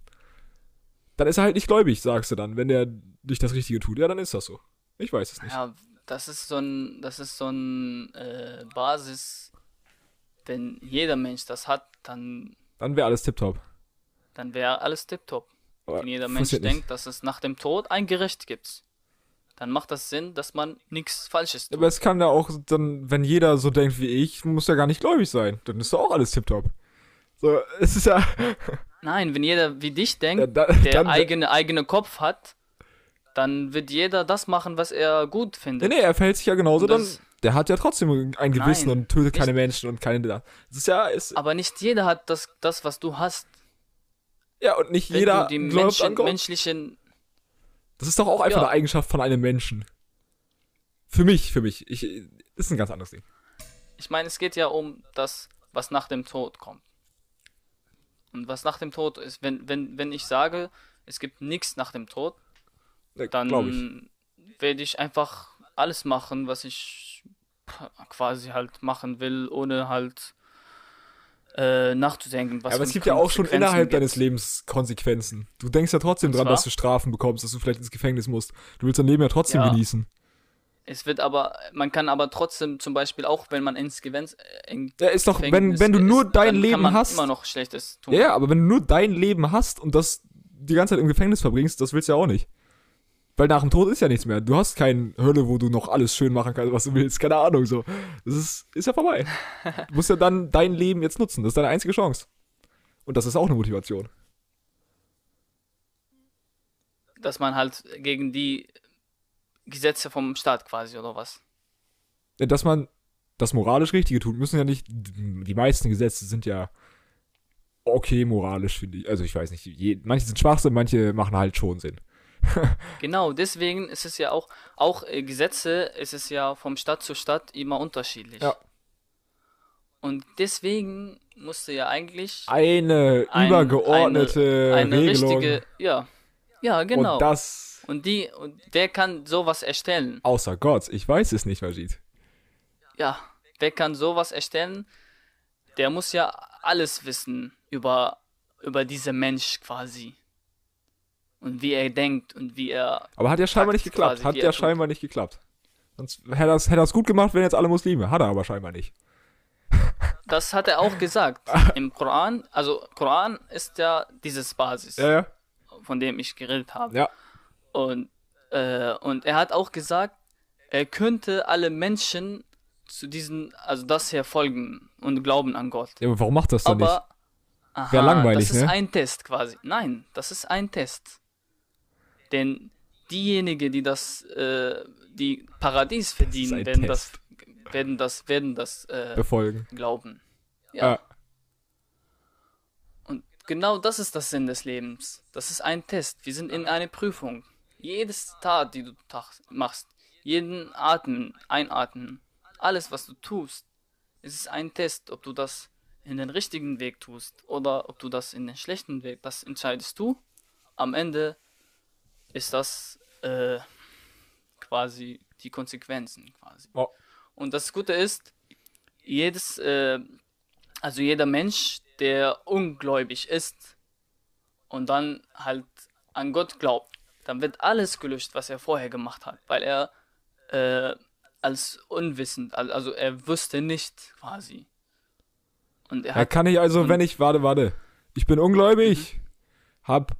Dann ist er halt nicht gläubig, sagst du dann, wenn der nicht das Richtige tut. Ja, dann ist das so. Ich weiß es nicht. Ja, das ist so ein, das ist so ein äh, Basis. Wenn jeder Mensch das hat, dann, Dann wäre alles tipptopp. dann wäre alles tipptopp. Aber Wenn jeder Mensch nicht. denkt, dass es nach dem Tod ein Gericht gibt, dann macht das Sinn, dass man nichts Falsches tut. Aber es kann ja auch dann, wenn jeder so denkt wie ich, muss ja gar nicht gläubig sein. Dann ist doch auch alles tipptopp. So, [laughs] es ist ja. [laughs] Nein, wenn jeder wie dich denkt, ja da, der dann, eigene eigene Kopf hat, dann wird jeder das machen, was er gut Nee, findet. nee, er verhält sich ja genauso, das- Der hat ja trotzdem ein Gewissen Nein, und tötet keine Menschen und keine. Das ist ja. Ist, Aber nicht jeder hat das, das was du hast. ja, und nicht Wenn jeder du die Menschen, menschlichen Das ist doch auch einfach Ja. eine Eigenschaft von einem Menschen. Für mich, für mich. Ich, ist ein ganz anderes Ding. Ich meine, es geht ja um das, was nach dem Tod kommt. Und was nach dem Tod ist, wenn, wenn, wenn ich sage, es gibt nichts nach dem Tod, ich. dann werde ich einfach alles machen, was ich quasi halt machen will, ohne halt äh, nachzudenken. Was Ja, aber es gibt ja auch schon innerhalb gibt. deines Lebens Konsequenzen. Du denkst ja trotzdem dran, dass du Strafen bekommst, dass du vielleicht ins Gefängnis musst. Du willst dein Leben ja trotzdem Ja. genießen. Es wird aber, man kann aber trotzdem zum Beispiel auch, wenn man ins Gewinn, äh, in Ja, ist doch, wenn, Gefängnis wenn du ist, nur dein dann kann Leben man hast. immer noch Schlechtes tun. Ja, ja, aber wenn du nur dein Leben hast und das die ganze Zeit im Gefängnis verbringst, das willst du ja auch nicht. Weil nach dem Tod ist ja nichts mehr. Du hast keine Hölle, wo du noch alles schön machen kannst, was du willst. Keine Ahnung, so. Das ist, ist ja vorbei. Du musst ja dann dein Leben jetzt nutzen. Das ist deine einzige Chance. Und das ist auch eine Motivation. Dass man halt gegen die Gesetze vom Staat quasi oder was. Dass man das moralisch Richtige tut, müssen ja nicht. Die meisten Gesetze sind ja okay moralisch, finde ich. Also ich weiß nicht. Je, manche sind Schwachsinn, manche machen halt schon Sinn. [laughs] Genau, deswegen ist es ja auch, auch äh, Gesetze ist es ja vom Stadt zu Stadt immer unterschiedlich. Ja. Und deswegen musste ja eigentlich Eine Ein- übergeordnete eine Regelung. richtige, ja, ja, genau. Und das Und die, und wer kann sowas erstellen? außer Gott. Ich weiß es nicht, Majid. Ja, wer kann sowas erstellen? Der muss ja alles wissen über, über diesen Mensch quasi. Und wie er denkt und wie er. Aber hat ja scheinbar nicht geklappt. quasi, Hat ja scheinbar nicht geklappt. Sonst hätte er es hätte er's gut gemacht, wenn jetzt alle Muslime. Hat er aber scheinbar nicht. [laughs] Das hat er auch gesagt im Koran. Also, Koran ist ja dieses Basis, Ja, ja. von dem ich geredet habe. Ja. Und, äh, und er hat auch gesagt, er könnte alle Menschen zu diesen, also das hier folgen und glauben an Gott. ja aber warum macht das dann nicht? Aber aha, Wär langweilig, das ist ne? ein Test quasi. Nein, das ist ein Test. Denn diejenigen, die das, äh, die Paradies verdienen, ein werden das werden das, werden das äh, Befolgen. glauben. Ja. Ja. Und genau das ist das Sinn des Lebens. Das ist ein Test. Wir sind in einer Prüfung. Jedes Tat, die du machst, jeden Atmen, Einatmen, alles, was du tust, es ist ein Test, ob du das in den richtigen Weg tust oder ob du das in den schlechten Weg. Das entscheidest du. Am Ende ist das äh, quasi die Konsequenzen quasi. Oh. Und das Gute ist, jedes, äh, also jeder Mensch, der ungläubig ist und dann halt an Gott glaubt, dann wird alles gelöscht, was er vorher gemacht hat, weil er äh, als unwissend, al- also er wusste nicht quasi. Und er Da hat, kann ich also, wenn ich, warte, warte. Ich bin ungläubig, hab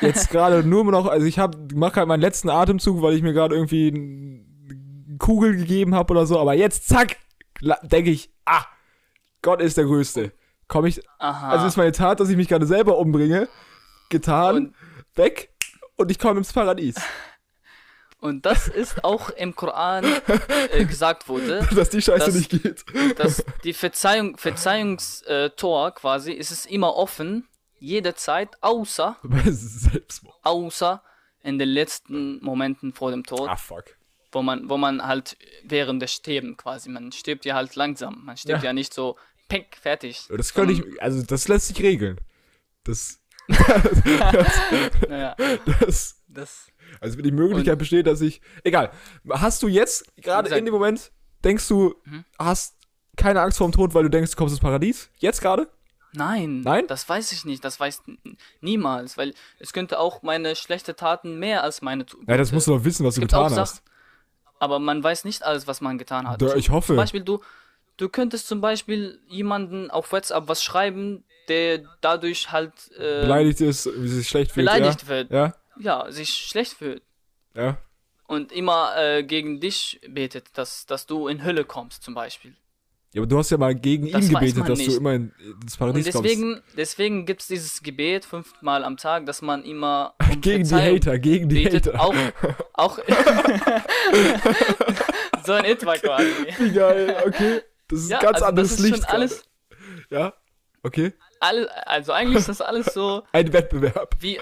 jetzt gerade nur noch, also ich hab, mach halt meinen letzten Atemzug, weil ich mir gerade irgendwie eine Kugel gegeben habe oder so, aber jetzt, zack, denke ich, ah, Gott ist der Größte. Komme ich, aha, also ist meine Tat, dass ich mich gerade selber umbringe, getan, Und- weg und ich komme ins Paradies. und das ist auch im Koran äh, gesagt wurde, [laughs] Dass die Scheiße Das- nicht geht. dass die Verzeihung, Verzeihungstor quasi ist es immer offen, jederzeit, außer, [laughs] Selbstmord. außer in den letzten Momenten vor dem Tod, Ah, fuck. wo man, wo man halt während des Sterben quasi, man stirbt ja halt langsam, man stirbt Ja. ja, nicht so, pink, fertig. Das könnte ich, also das lässt sich regeln. Das, [laughs] [laughs] Naja, das, das, Also wenn die Möglichkeit besteht, dass ich. Egal. Hast du jetzt, gerade in dem Moment, denkst du, Mhm. hast keine Angst vor dem Tod, weil du denkst, du kommst ins Paradies? Jetzt gerade? Nein, Nein? das weiß ich nicht, das weiß niemals, weil es könnte auch meine schlechte Taten mehr als meine tu- Ja, das gute- musst du doch wissen, was du getan hast. Aber man weiß nicht alles, was man getan hat. Da, ich hoffe. Zum Beispiel, du, du könntest zum Beispiel jemanden auf WhatsApp was schreiben, der dadurch halt äh, Beleidigt ist, wie sich schlecht fühlt. beleidigt wird. Ja? Ja, sich schlecht fühlt. Ja? ja? Und immer äh, gegen dich betet, dass, dass du in Hölle kommst, zum Beispiel. Ja, aber du hast ja mal gegen Das ihn gebetet, dass du nicht. immer in, ins Und Paradies deswegen, deswegen gibt es dieses Gebet fünfmal am Tag, dass man immer um [laughs] kommst. Gegen die Hater, gegen die betet. Hater. Auch, auch [laughs] [laughs] so in etwa quasi. Wie geil, okay. Das ist Ja, ein ganz also anderes das ist Licht. schon alles. Ja? Okay. all, also eigentlich ist das alles so Ein Wettbewerb. wie,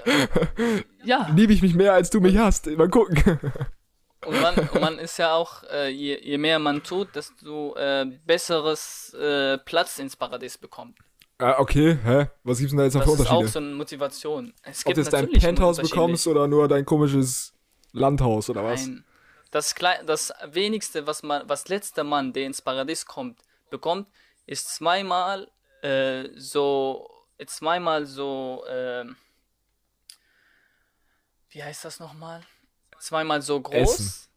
ja, Liebe ich mich mehr, als du mich hast. Mal gucken. Und man, und [laughs] man ist ja auch, äh, je, je mehr man tut, desto äh, besseres äh, Platz ins Paradies bekommt. Ah, okay, hä? Was gibt's denn da jetzt noch Das für ist Unterschiede? auch so eine Motivation. Es Ob du jetzt dein Penthouse bekommst oder nur dein komisches Landhaus oder was? Nein. Das, klei- das wenigste, was man, was letzter Mann, der ins Paradies kommt, bekommt, ist zweimal äh, so, zweimal so, ähm, wie heißt das nochmal? Zweimal so groß, Essen.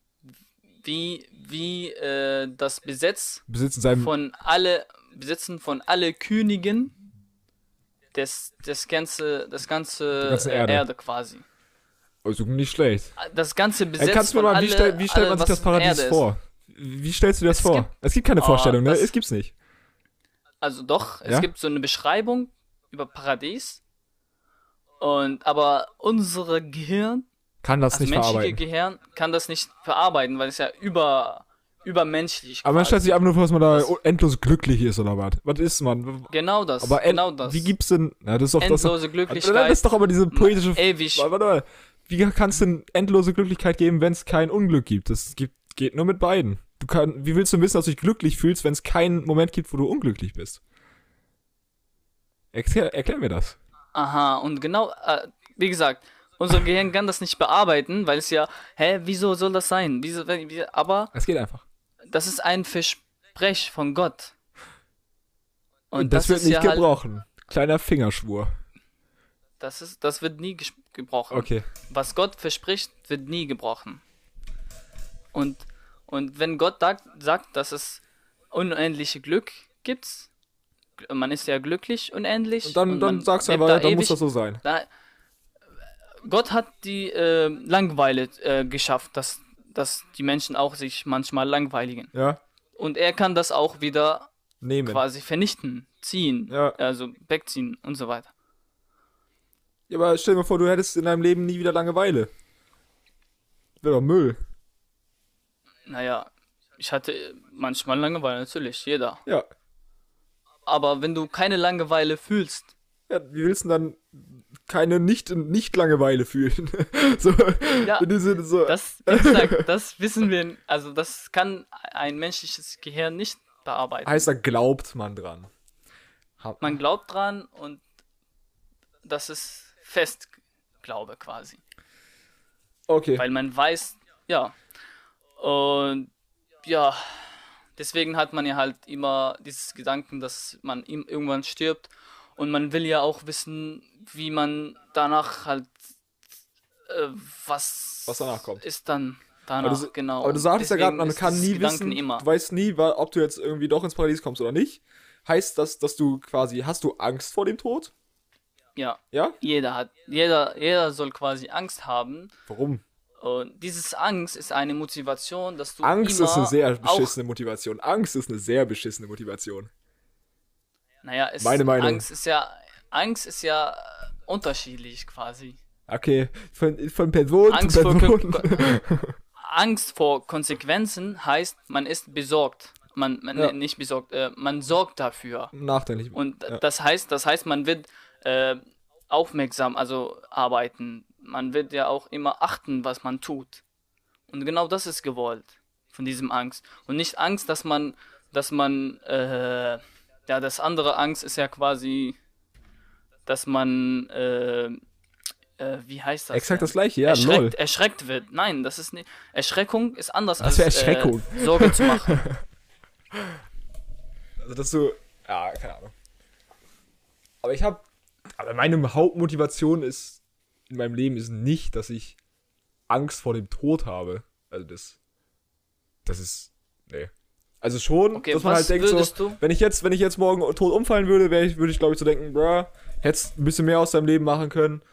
wie, wie äh, das Besitz Besitzt in seinem. von alle, Besitzen von alle Königen des, das ganze, das ganze, ganze Erde. Erde. quasi. Also nicht schlecht. Das ganze Besitz Ey, kannst du mir mal, wie, alle, stell, wie stellt alle, man sich das Paradies vor? Wie stellst du das Es vor? gibt- es gibt keine Oh, Vorstellung, ne? das- Es gibt's nicht. Also doch, Ja? es gibt so eine Beschreibung über Paradies. Und aber unsere Gehirn, Kann das das nicht menschliche verarbeiten. Gehirn, kann das nicht verarbeiten, weil es ja über übermenschlich. Aber man stellt sich einfach nur vor, dass man da Das- endlos glücklich ist oder was? Was ist man? genau das. Aber en- genau das. wie gibt's denn. Na, das ist doch das. endlose Das Glücklichkeit. ist doch aber diese poetische. ewig. Warte, warte. Wie kann es denn endlose Glücklichkeit geben, wenn es kein Unglück gibt? Das gibt, geht nur mit beiden. Du kann, wie willst du wissen, dass du dich glücklich fühlst, wenn es keinen Moment gibt, wo du unglücklich bist? Erklär, erklär mir das. Aha, und genau, äh, wie gesagt, unser Gehirn kann das nicht bearbeiten, weil es ja, hä, wieso soll das sein? Wieso, wenn- wie, aber Es geht einfach. das ist ein Versprech von Gott. Und, das, wird ist nicht ja halt, gebrochen. Kleiner Fingerschwur. das, ist, das wird nie gebrochen. Okay. Was Gott verspricht, wird nie gebrochen. Und, und wenn Gott sagt, sagt, dass es unendliche Glück gibt, man ist ja glücklich unendlich. Und dann, dann man sagst du da ja, dann muss ewig. das so sein. Da, Gott hat die äh, Langeweile äh, geschafft, dass, dass die Menschen auch sich manchmal langweiligen. Ja? Und er kann das auch wieder Nehmen. quasi vernichten, ziehen, Ja. also wegziehen und so weiter. Ja, aber stell dir mal vor, du hättest in deinem Leben nie wieder Langeweile. Wäre doch Müll. Naja, Ich hatte manchmal Langeweile, natürlich, jeder. Ja. Aber wenn du keine Langeweile fühlst, Ja, wie willst du dann keine nicht, nicht Langeweile fühlen? [laughs] so, Ja, Sinne so. das, gesagt, das wissen wir, also das kann ein menschliches Gehirn nicht bearbeiten. heißt, da glaubt man dran. Hab, Man glaubt dran und das ist Festglaube quasi. okay. Weil man weiß, ja. Und ja, deswegen hat man ja halt immer dieses Gedanken, dass man irgendwann stirbt. Und man will ja auch wissen, wie man danach halt, äh, was, Was danach kommt. ist dann danach, aber du, genau. aber du sagtest ja gerade, man kann nie Gedanken wissen, immer. du weißt nie, ob du jetzt irgendwie doch ins Paradies kommst oder nicht. Heißt das, dass du quasi, hast du Angst vor dem Tod? Ja, Ja? jeder hat, jeder, jeder soll quasi Angst haben. Warum? Und dieses Angst ist eine Motivation, dass du Angst ist eine sehr beschissene Motivation. Angst ist eine sehr beschissene Motivation. Naja, es, Meine Meinung. Angst ist ja, Angst ist ja äh, unterschiedlich quasi. Okay, von, von Person Angst zu vor, Person. Kon- [laughs] Angst vor Konsequenzen heißt, man ist besorgt. Man, man Ja. nicht besorgt, äh, man sorgt dafür. Nachdenklich. Und Ja. das heißt, das heißt, man wird äh, aufmerksam, also arbeiten. Man wird ja auch immer achten, was man tut. Und genau das ist gewollt von diesem Angst. Und nicht Angst, dass man, dass man, äh, ja, das andere Angst ist ja quasi, dass man, äh, äh, wie heißt das? Exakt denn? das gleiche, ja, lol. erschreckt, erschreckt wird. Nein, das ist nicht. Erschreckung ist anders Was als für Erschreckung? Äh, Sorge zu machen. [laughs] Also, dass du. Ja, keine Ahnung. Aber ich habe. Aber meine Hauptmotivation ist in meinem Leben ist nicht, dass ich Angst vor dem Tod habe. Also das. Das ist. Nee. Also schon, Okay, dass man halt denkt, so, du- wenn ich jetzt, wenn ich jetzt morgen tot umfallen würde, wäre ich, würde ich, glaube ich, so denken, bruh, hättest ein bisschen mehr aus deinem Leben machen können.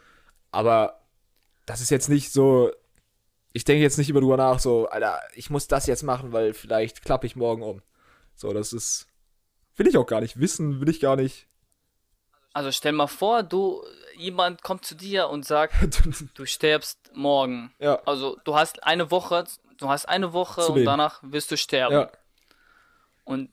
Aber das ist jetzt nicht so. Ich denke jetzt nicht immer drüber nach, so, Alter, ich muss das jetzt machen, weil vielleicht klappe ich morgen um. So, das ist. Will ich auch gar nicht wissen, will ich gar nicht. Also stell mal vor, du, jemand kommt zu dir und sagt, [laughs] du stirbst morgen. ja, Also du hast eine Woche, du hast eine Woche Zu und leben. danach wirst du sterben. ja. Und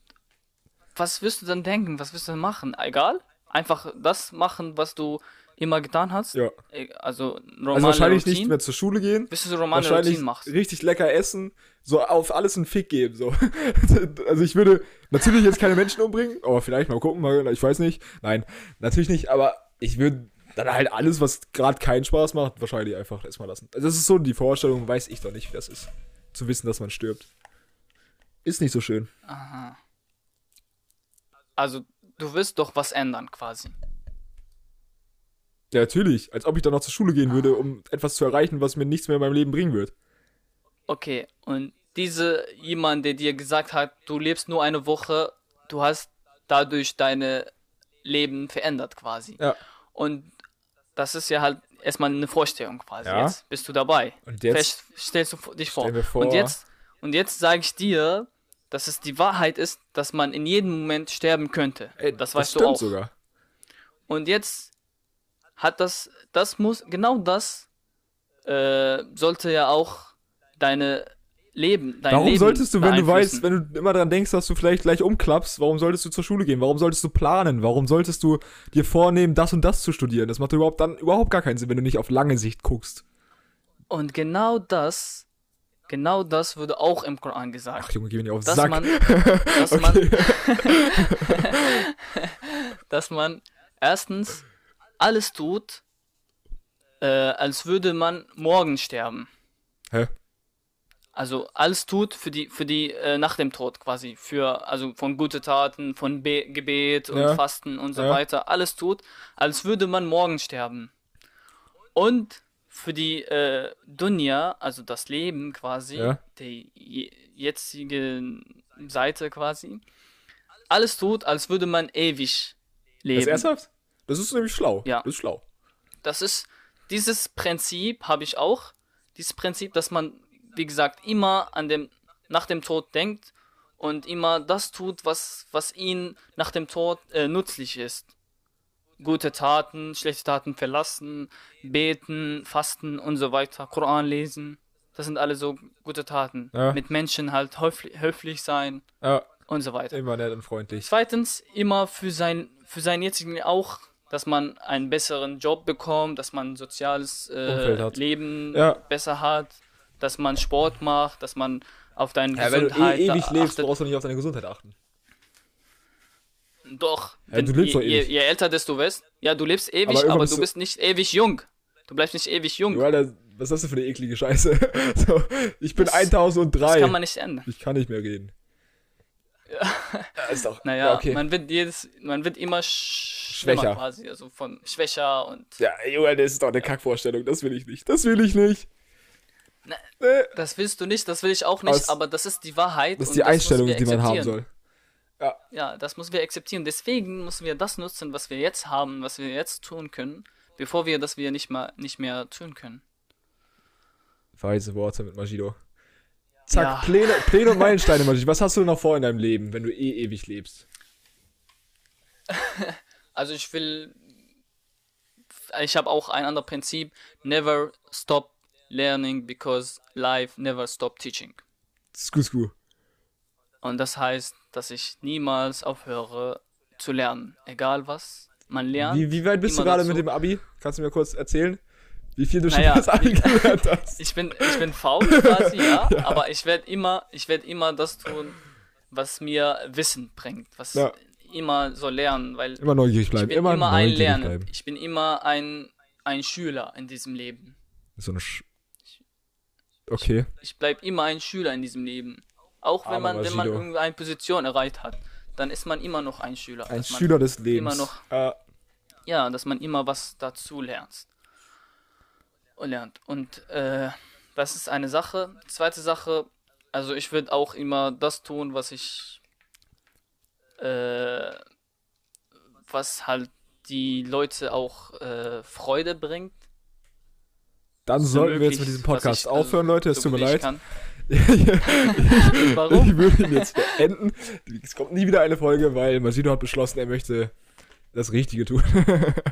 was wirst du dann denken? Was wirst du dann machen? Egal? Einfach das machen, was du immer getan hast? Ja. E- Also normale Also wahrscheinlich Routine? nicht mehr zur Schule gehen. Bis du so normale Wahrscheinlich Routine machst. richtig lecker essen, so auf alles einen Fick geben. So. [laughs] also ich würde natürlich jetzt keine Menschen umbringen, aber vielleicht mal gucken, mal, ich weiß nicht. Nein, natürlich nicht, aber ich würde dann halt alles, was gerade keinen Spaß macht, wahrscheinlich einfach erstmal lassen. Also das ist so die Vorstellung, weiß ich doch nicht, wie das ist. Zu wissen, dass man stirbt. Ist nicht so schön. Aha. Also du wirst doch was ändern quasi. Ja, natürlich. Als ob ich dann noch zur Schule gehen würde, um etwas zu erreichen, was mir nichts mehr in meinem Leben bringen wird. Okay, und diese jemand, der dir gesagt hat, du lebst nur eine Woche, du hast dadurch deine Leben verändert quasi. Ja. Und das ist ja halt erstmal eine Vorstellung quasi. Ja. Jetzt bist du dabei. Und jetzt- Fest, stellst du dich vor. Vor- Und jetzt, und jetzt sage ich dir, dass es die Wahrheit ist, dass man in jedem Moment sterben könnte. Ey, das weißt du auch. sogar. Und jetzt hat das, das muss, genau das äh, sollte ja auch deine Leben, dein Warum Leben solltest du, wenn du weißt, wenn du immer daran denkst, dass du vielleicht gleich umklappst, warum solltest du zur Schule gehen? Warum solltest du planen? Warum solltest du dir vornehmen, das und das zu studieren? Das macht überhaupt dann überhaupt gar keinen Sinn, wenn du nicht auf lange Sicht guckst. Und genau das, genau das wurde auch im Koran gesagt. Ach Junge, geh mir nicht auf den dass Sack. man, [laughs] dass okay. man, [laughs] dass man erstens alles tut, äh, als würde man morgen sterben. Hä? Also alles tut für die, für die äh, nach dem Tod quasi, für also von gute Taten, von Be Gebet und Ja. Fasten und so Ja. weiter, alles tut, als würde man morgen sterben. Und für die äh, Dunya, also das Leben quasi, Ja. die je- jetzige Seite quasi, alles tut, als würde man ewig Das leben. ist ernsthaft? Das ist nämlich schlau. Ja. Das ist schlau. Das ist dieses Prinzip habe ich auch. Dieses Prinzip, dass man, wie gesagt, immer an dem nach dem Tod denkt und immer das tut, was was ihn nach dem Tod äh, nützlich ist. Gute Taten, schlechte Taten verlassen, beten, fasten und so weiter, Koran lesen. Das sind alle so gute Taten. Ja. Mit Menschen halt höflich, höflich sein Ja, und so weiter. immer nett und freundlich. Zweitens, immer für sein, für seinen jetzigen auch, dass man einen besseren Job bekommt, dass man ein soziales äh. Leben Ja. besser hat, dass man Sport macht, dass man auf deine Ja, wenn du Gesundheit da ewig lebst, achtet. brauchst du nicht auf deine Gesundheit achten. Doch. Ja, du lebst je, doch je, ewig. je älter desto wirst, ja, du lebst ewig, Aber aber, bist du du- bist nicht ewig jung. Du bleibst nicht ewig jung. Ja, Alter, was das denn für eine eklige Scheiße? [laughs] so, ich bin Das- 1003. das kann man nicht ändern. ich kann nicht mehr reden. Ja, ist doch. Naja, ja, okay. man wird jedes, man wird immer sch Schwächer. quasi, also von schwächer und ja, Junge, das ist doch eine Kackvorstellung. Das will ich nicht. Das will ich nicht. Ne, Nee. das willst du nicht, das will ich auch Aber nicht, es- aber das ist die Wahrheit. Das ist die Einstellung, die man haben soll. Ja, das müssen wir akzeptieren. Deswegen müssen wir das nutzen, was wir jetzt haben, was wir jetzt tun können, bevor wir das wir nicht mehr nicht mehr tun können. Weise Worte mit Magido. Zack, Ja. Pläne, Pläne und [laughs] Meilensteine, Magido. Was hast du noch vor in deinem Leben, wenn du eh ewig lebst? [laughs] Also ich will, ich habe auch ein anderes Prinzip: Never stop learning because life never stop teaching. Sku, sku. Und das heißt, dass ich niemals aufhöre zu lernen, egal was man lernt. Wie, wie weit bist du gerade dazu. mit dem Abi? Kannst du mir kurz erzählen? Wie viel du schon Naja, das Abi gelernt hast? [laughs] Ich bin, ich bin faul quasi, ja, [laughs] aber ich werde immer, ich werde immer das tun, was mir Wissen bringt, was Ja. immer so lernen, weil Immer neugierig ich bleiben. bin immer, immer, ein Lerner. bleiben. Ich bin immer ein, ein Schüler in diesem Leben. So eine Sch Okay. Ich bleibe immer ein Schüler in diesem Leben. Auch wenn Aber man, wenn man Sido. irgendeine Position erreicht hat, dann ist man immer noch ein Schüler. Ein dass man, Schüler des Lebens. immer noch- Äh, Ja, dass man immer was dazu lernt. Und lernt. Und äh, das ist eine Sache. Zweite Sache, also ich würde auch immer das tun, was ich, äh, was halt die Leute auch äh, Freude bringt. dann So sollten wir jetzt mit diesem Podcast ich, also, aufhören, Leute. Es tut mir leid. kann. [laughs] ich Warum? würde ihn jetzt beenden. Es kommt nie wieder eine Folge, weil Magido hat beschlossen, er möchte das Richtige tun. [laughs]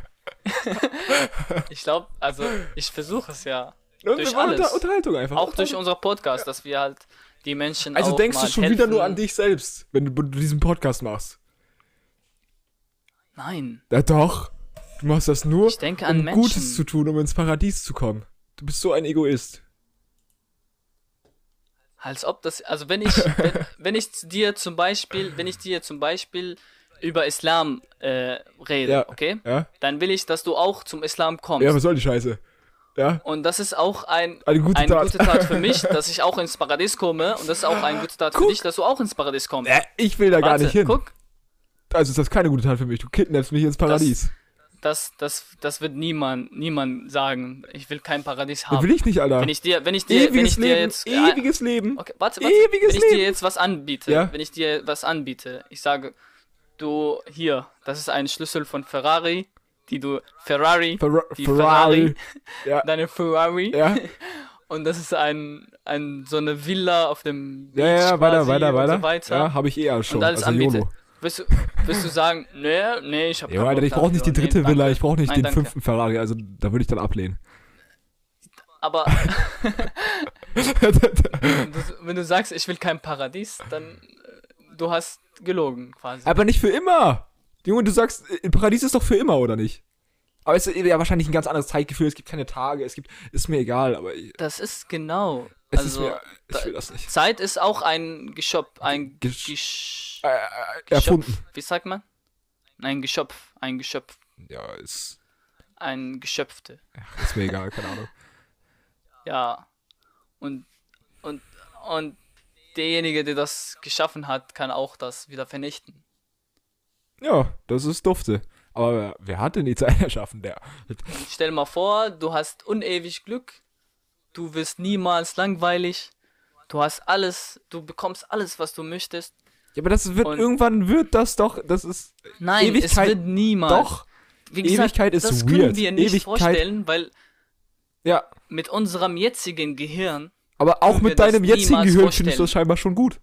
Ich glaube, also ich versuche es ja. Und Durch alles. Unter Unterhaltung einfach. Auch durch unser Podcast, dass wir halt die Menschen Also denkst du schon wieder nur helfen. an dich selbst, wenn du, diesen Podcast machst? Nein, Ja doch. Du machst das nur, ich um Menschen. Gutes zu tun, um ins Paradies zu kommen. Du bist so ein Egoist. Als ob das, also wenn ich, wenn, [laughs] wenn ich dir zum Beispiel, wenn ich dir zum Beispiel über Islam äh, rede, Ja. okay, Ja? dann will ich, dass du auch zum Islam kommst. Ja, was soll die Scheiße? Ja? und das ist auch ein, Eine gute eine Tat. gute Tat für [laughs] mich, dass ich auch ins Paradies komme. Und das ist auch eine gute Tat für Guck. dich, dass du auch ins Paradies kommst. Äh, ich will da gar Warte, nicht hin. Guck, Also ist das keine gute Tat für mich. Du kidnappst mich ins Paradies. Das, das, das wird niemand, niemand sagen. Ich will kein Paradies haben. will ich nicht, Alter. Wenn ich dir, wenn ich dir, wenn Ewiges ich dir Leben. jetzt, ewiges Leben. Okay, warte, warte. Ewiges wenn ich Leben. dir jetzt was anbiete, Ja. wenn ich dir was anbiete, ich sage, du hier, das ist ein Schlüssel von Ferrari, die du Ferrari, Ferra die Ferrari. [laughs] Ja. deine Ferrari Ja, [laughs] und das ist ein, ein so eine Villa auf dem ja, ja, Beach weiter, weiter, weiter. So weiter. Ja, habe ich eh schon. und alles also anbiete. YOLO. Wirst du, wirst du sagen, nee, nee, ich habe Ja, Alter, ich brauche nicht die dritte Villa, ich brauche nicht Nein, den danke. fünften Ferrari, also da würde ich dann ablehnen. Aber wenn du, wenn du sagst, ich will kein Paradies, dann äh, du hast gelogen quasi. Aber nicht für immer. Junge, du sagst, äh, Paradies ist doch für immer, oder nicht? Aber es ist ja wahrscheinlich ein ganz anderes Zeitgefühl, es gibt keine Tage, es gibt, ist mir egal, aber ich- Das ist genau. Es also, ist mir, ich will das nicht. Zeit ist auch ein Geschöpf, ein Gesch- Gesch Äh, äh, erfunden. Geschöpf. Wie sagt man? Ein Geschöpf, ein Geschöpf, Ja, ist, ein Geschöpfte. ist mir egal, keine Ahnung. [laughs] Ja. Und, und, und derjenige, der das geschaffen hat, kann auch das wieder vernichten. Ja, das ist dufte. Aber wer, wer hat denn die Zeit [laughs] erschaffen? Der. Stell mal vor, du hast unewig Glück, du wirst niemals langweilig, du hast alles, du bekommst alles, was du möchtest. Ja, aber das wird, Und- irgendwann wird das doch, das ist, Nein, es Ewigkeit- wird niemals. doch, Wie gesagt, Ewigkeit ist das weird. können wir nicht Ewigkeit- vorstellen, weil ja. mit unserem jetzigen Gehirn Aber auch mit deinem jetzigen Gehirn findest du das scheinbar schon gut.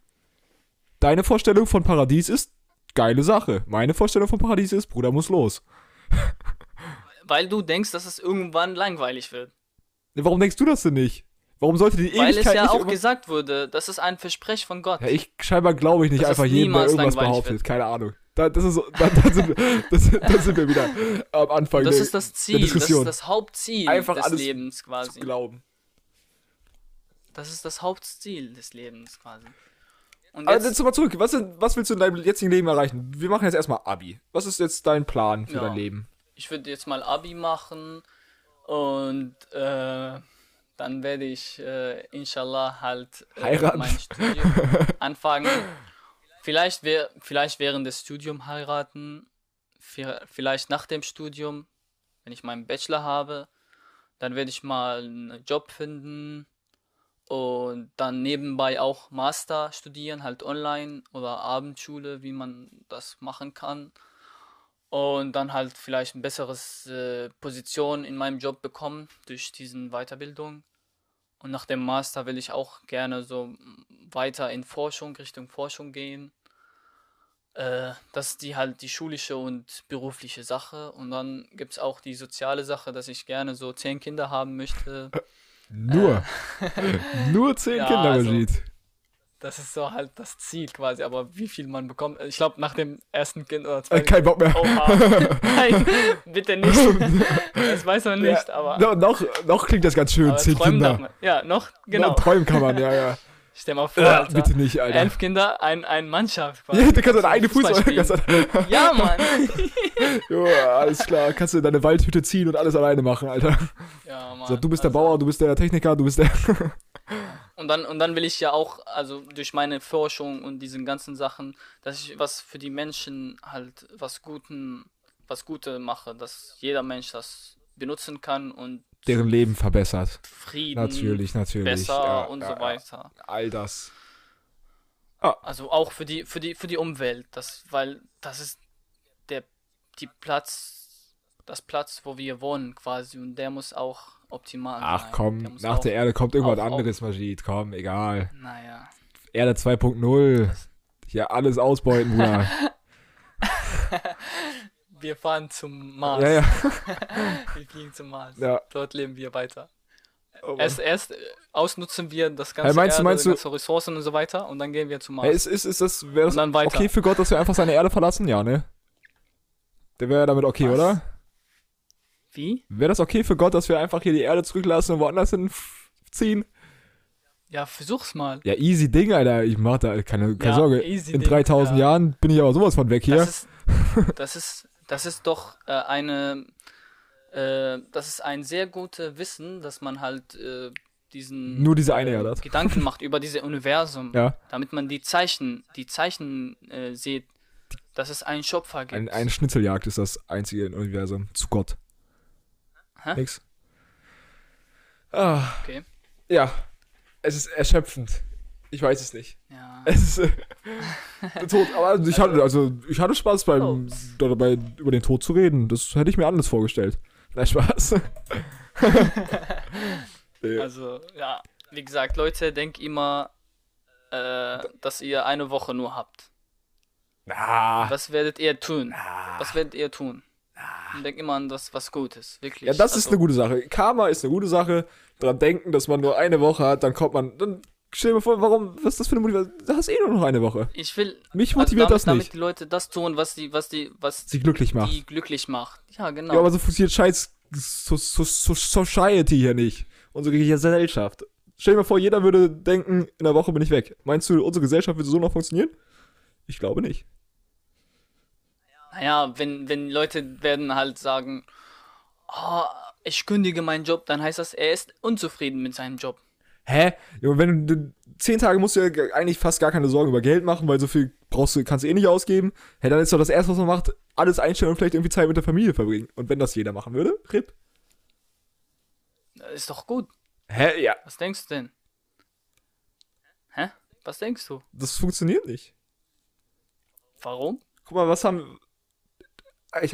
Deine Vorstellung von Paradies ist geile Sache. Meine Vorstellung von Paradies ist, Bruder muss los. [laughs] weil du denkst, dass es irgendwann langweilig wird. Warum denkst du das denn nicht? Warum sollte die Weil Ewigkeit es ja auch gesagt wurde, das ist ein Versprechen von Gott. Ja, ich scheinbar glaube ich nicht Dass es einfach jedem, der irgendwas behauptet. wird. Keine Ahnung. Da, das ist, [laughs] da, da, sind, wir- das, da sind wir wieder am Anfang das der, ist das Ziel, das ist das Hauptziel Einfach des Lebens zu quasi. glauben. Das ist das Hauptziel des Lebens quasi. Und jetzt, jetzt mal zurück. Was, was willst du in deinem jetzigen Leben erreichen? Wir machen jetzt erstmal Abi. Was ist jetzt dein Plan für Ja. dein Leben? ich würde jetzt mal Abi machen und äh, dann werde ich äh, inshallah halt äh, mein Studium [laughs] anfangen. Vielleicht, wär, vielleicht während des Studiums heiraten, vi- vielleicht nach dem Studium, wenn ich meinen Bachelor habe, dann werde ich mal einen Job finden und dann nebenbei auch Master studieren, halt online oder Abendschule, wie man das machen kann. Und dann halt vielleicht ein besseres äh, Position in meinem Job bekommen durch diesen Weiterbildung. Und nach dem Master will ich auch gerne so weiter in Forschung, Richtung Forschung gehen. Äh, das ist die halt die schulische und berufliche Sache. Und dann gibt es auch die soziale Sache, dass ich gerne so zehn Kinder haben möchte. Nur. [laughs] Nur zehn Äh. Ja, Kinder, also- Majid. Das ist so halt das Ziel quasi. Aber wie viel man bekommt, ich glaube nach dem ersten Kind oder Äh, zweiten kein Bock mehr. Oha. [laughs] Nein, bitte nicht. Das weiß man nicht, aber. No, noch, noch klingt das ganz schön, zehn Kinder. Ja, noch, Genau. genau. träumen kann man, ja, ja. [laughs] Stell mal vor, Äh, Alter. bitte nicht, Alter. Elf Kinder, ein, ein Mannschaft. quasi. Ja, du kannst deine eigene Fußball Ja, Mann. [laughs] ja, alles klar. Kannst du deine Waldhütte ziehen und alles alleine machen, Alter. Ja, Mann. So, du bist der Also, Bauer, du bist der Techniker, du bist der. Und dann, und dann will ich ja auch, also durch meine Forschung und diesen ganzen Sachen, dass ich was für die Menschen halt was Guten, was Gute mache, dass jeder Mensch das benutzen kann und Deren Leben verbessert. Frieden Natürlich, natürlich. besser ja, und ja, so weiter. All das. Also auch für die, für die, für die Umwelt, das, weil das ist der, die Platz, das Platz, wo wir wohnen quasi und der muss auch optimal Ach sein. komm, Der nach der Erde kommt irgendwas auch- anderes, Majid. Komm, egal. Naja. Erde 2.0. Hier alles ausbeuten, Bruder. [laughs] Wir fahren zum Mars. ja, ja. [laughs] Wir fliegen zum Mars. ja. Dort leben wir weiter. Oh. Erst, erst äh, ausnutzen wir das ganze Hey, meinst du- Erde, meinst du- ganze Ressourcen und so weiter und dann gehen wir zum Mars. Hey, ist, ist, ist das, wäre das Und dann weiter. okay für Gott, dass wir einfach seine Erde verlassen? Ja, ne? Der wäre damit okay, Was? oder? Wie? Wäre das okay für Gott, dass wir einfach hier die Erde zurücklassen und woanders hinziehen? Ja, versuch's mal. Ja, easy Ding, Alter. Ich mach da keine, keine Ja, Sorge. In Ding, 3000 ja. Jahren bin ich aber sowas von weg hier. Das ist, das ist, das ist doch äh, eine, äh, das ist ein sehr gutes Wissen, dass man halt äh, diesen Nur diese eine Erde. Gedanken macht über dieses Universum, Ja, damit man die Zeichen, die Zeichen äh, sieht, dass es einen Schöpfer gibt. ein, eine Schnitzeljagd ist das einzige im Universum. Zu Gott. Hä? Nix. Ah, Okay. ja. Es ist erschöpfend. Ich weiß es nicht. Ja. [laughs] Es ist der Tod, aber ich hatte, also ich hatte Spaß beim Ups. dabei über den Tod zu reden. Das hätte ich mir anders vorgestellt. Nein, Spaß. [laughs] Also, ja, wie gesagt, Leute, denkt immer, äh, dass ihr eine Woche nur habt. Na, Was werdet ihr tun? Was werdet ihr tun? Und denkt immer an das, was Gutes, wirklich. ja, das ist Also, eine gute Sache. Karma ist eine gute Sache. Dran denken, dass man nur eine Woche hat, dann kommt man, dann stell dir vor, warum, was ist das für eine Motivation? Du hast eh nur noch eine Woche. Ich will, Mich also motiviert damit, das damit nicht. die Leute das tun, was die, was die, was Sie glücklich macht. die glücklich macht. Ja, genau. Ja, aber so funktioniert scheiß so, so, so, Society hier nicht. Unsere Gesellschaft. Stell dir mal vor, jeder würde denken, in einer Woche bin ich weg. Meinst du, unsere Gesellschaft würde so noch funktionieren? Ich glaube nicht. Naja, wenn, wenn Leute werden halt sagen, oh, ich kündige meinen Job, dann heißt das, er ist unzufrieden mit seinem Job. Hä? Junge, wenn du zehn Tage musst du ja ge- eigentlich fast gar keine Sorgen über Geld machen, weil so viel brauchst du, kannst du eh nicht ausgeben. Hä, dann ist doch das erste, was man macht, alles einstellen und vielleicht irgendwie Zeit mit der Familie verbringen. Und wenn das jeder machen würde, RIP. Ist doch gut. Hä? Ja. Was denkst du denn? Hä? Was denkst du? Das funktioniert nicht. Warum? Guck mal, was haben.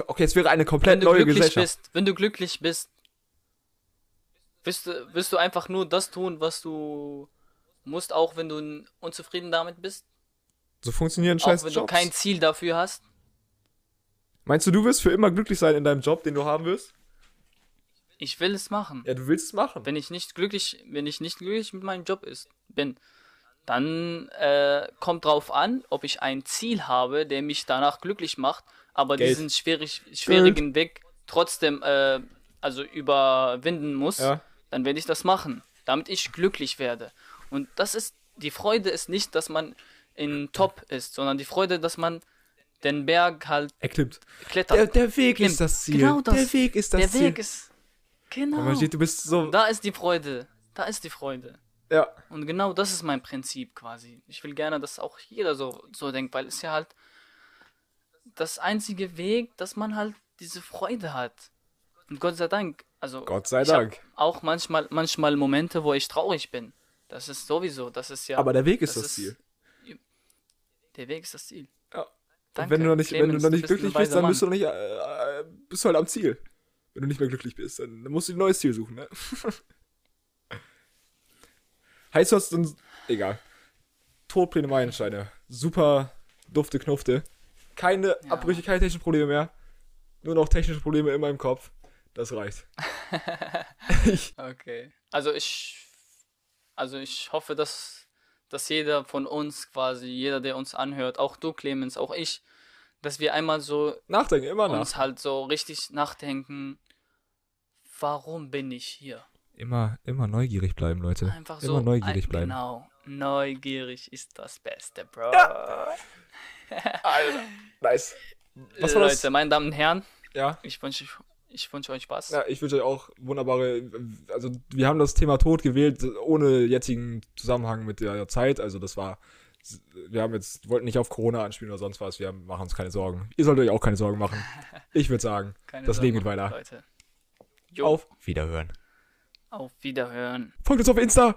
Okay, es wäre eine komplett Wenn du neue glücklich Gesellschaft. bist, wenn du glücklich bist, wirst du, wirst du einfach nur das tun, was du musst, auch wenn du unzufrieden damit bist, So funktionieren auch scheiß wenn Jobs. du kein Ziel dafür hast. Meinst du, du wirst für immer glücklich sein in deinem Job, den du haben wirst? Ich will es machen. Ja, du willst es machen. Wenn ich nicht glücklich, wenn ich nicht glücklich mit meinem Job ist, bin, dann äh, kommt drauf an, ob ich ein Ziel habe, der mich danach glücklich macht, aber Geld. diesen schwierig, schwierigen Weg trotzdem äh, also überwinden muss, Ja. dann werde ich das machen, damit ich glücklich werde. Und das ist die Freude ist nicht, dass man in Top ist, sondern die Freude, dass man den Berg halt Er klimmt. klettert. Der, der Weg Klimmt. ist das Ziel. Genau das. Der Weg ist das der Ziel. Weg ist genau. Steht, du bist so. Da ist die Freude. Da ist die Freude. Ja. Und genau das ist mein Prinzip quasi. Ich will gerne, dass auch jeder so, so denkt, weil es ja halt das einzige Weg, dass man halt diese Freude hat. Und Gott sei Dank, also Gott sei Dank. auch manchmal, manchmal Momente, wo ich traurig bin. Das ist sowieso, das ist ja. Aber der Weg ist das das, ist- Ziel. der Weg ist das Ziel. Ja. Danke, wenn du noch nicht, wenn du Clemens, noch nicht glücklich bist, dann bist du noch nicht, äh, äh, bist du halt am Ziel. Wenn du nicht mehr glücklich bist, dann, dann musst du ein neues Ziel suchen, ne? [laughs] heißt das dann, egal. Todpläne Meilensteine. Super dufte Knufte. Keine Ja. Abbrüche, keine technischen Probleme mehr. Nur noch technische Probleme in meinem Kopf. Das reicht. ich, [laughs] Okay. Also ich, also ich hoffe, dass, dass jeder von uns quasi, jeder, der uns anhört, auch du, Clemens, auch ich, dass wir einmal so nachdenken, immer nach. uns halt so richtig nachdenken, warum bin ich hier? Immer, immer neugierig bleiben, Leute. Einfach so. immer neugierig ein, bleiben. Genau. Neugierig ist das Beste, Bro. [laughs] Alter. Nice. Was war Leute, das? meine Damen und Herren, Ja. ich wünsche ich wünsche euch Spaß. Ja, ich wünsche euch auch wunderbare. Also, wir haben das Thema Tod gewählt, ohne jetzigen Zusammenhang mit der Zeit. Also, das war. Wir haben jetzt, wollten nicht auf Corona anspielen oder sonst was. Wir haben- machen uns keine Sorgen. Ihr solltet euch auch keine Sorgen machen. Ich würde sagen, [laughs] Keine das Leben geht Sorgen, weiter. Leute. Jo, auf Wiederhören. Auf Wiederhören. Folgt uns auf Insta.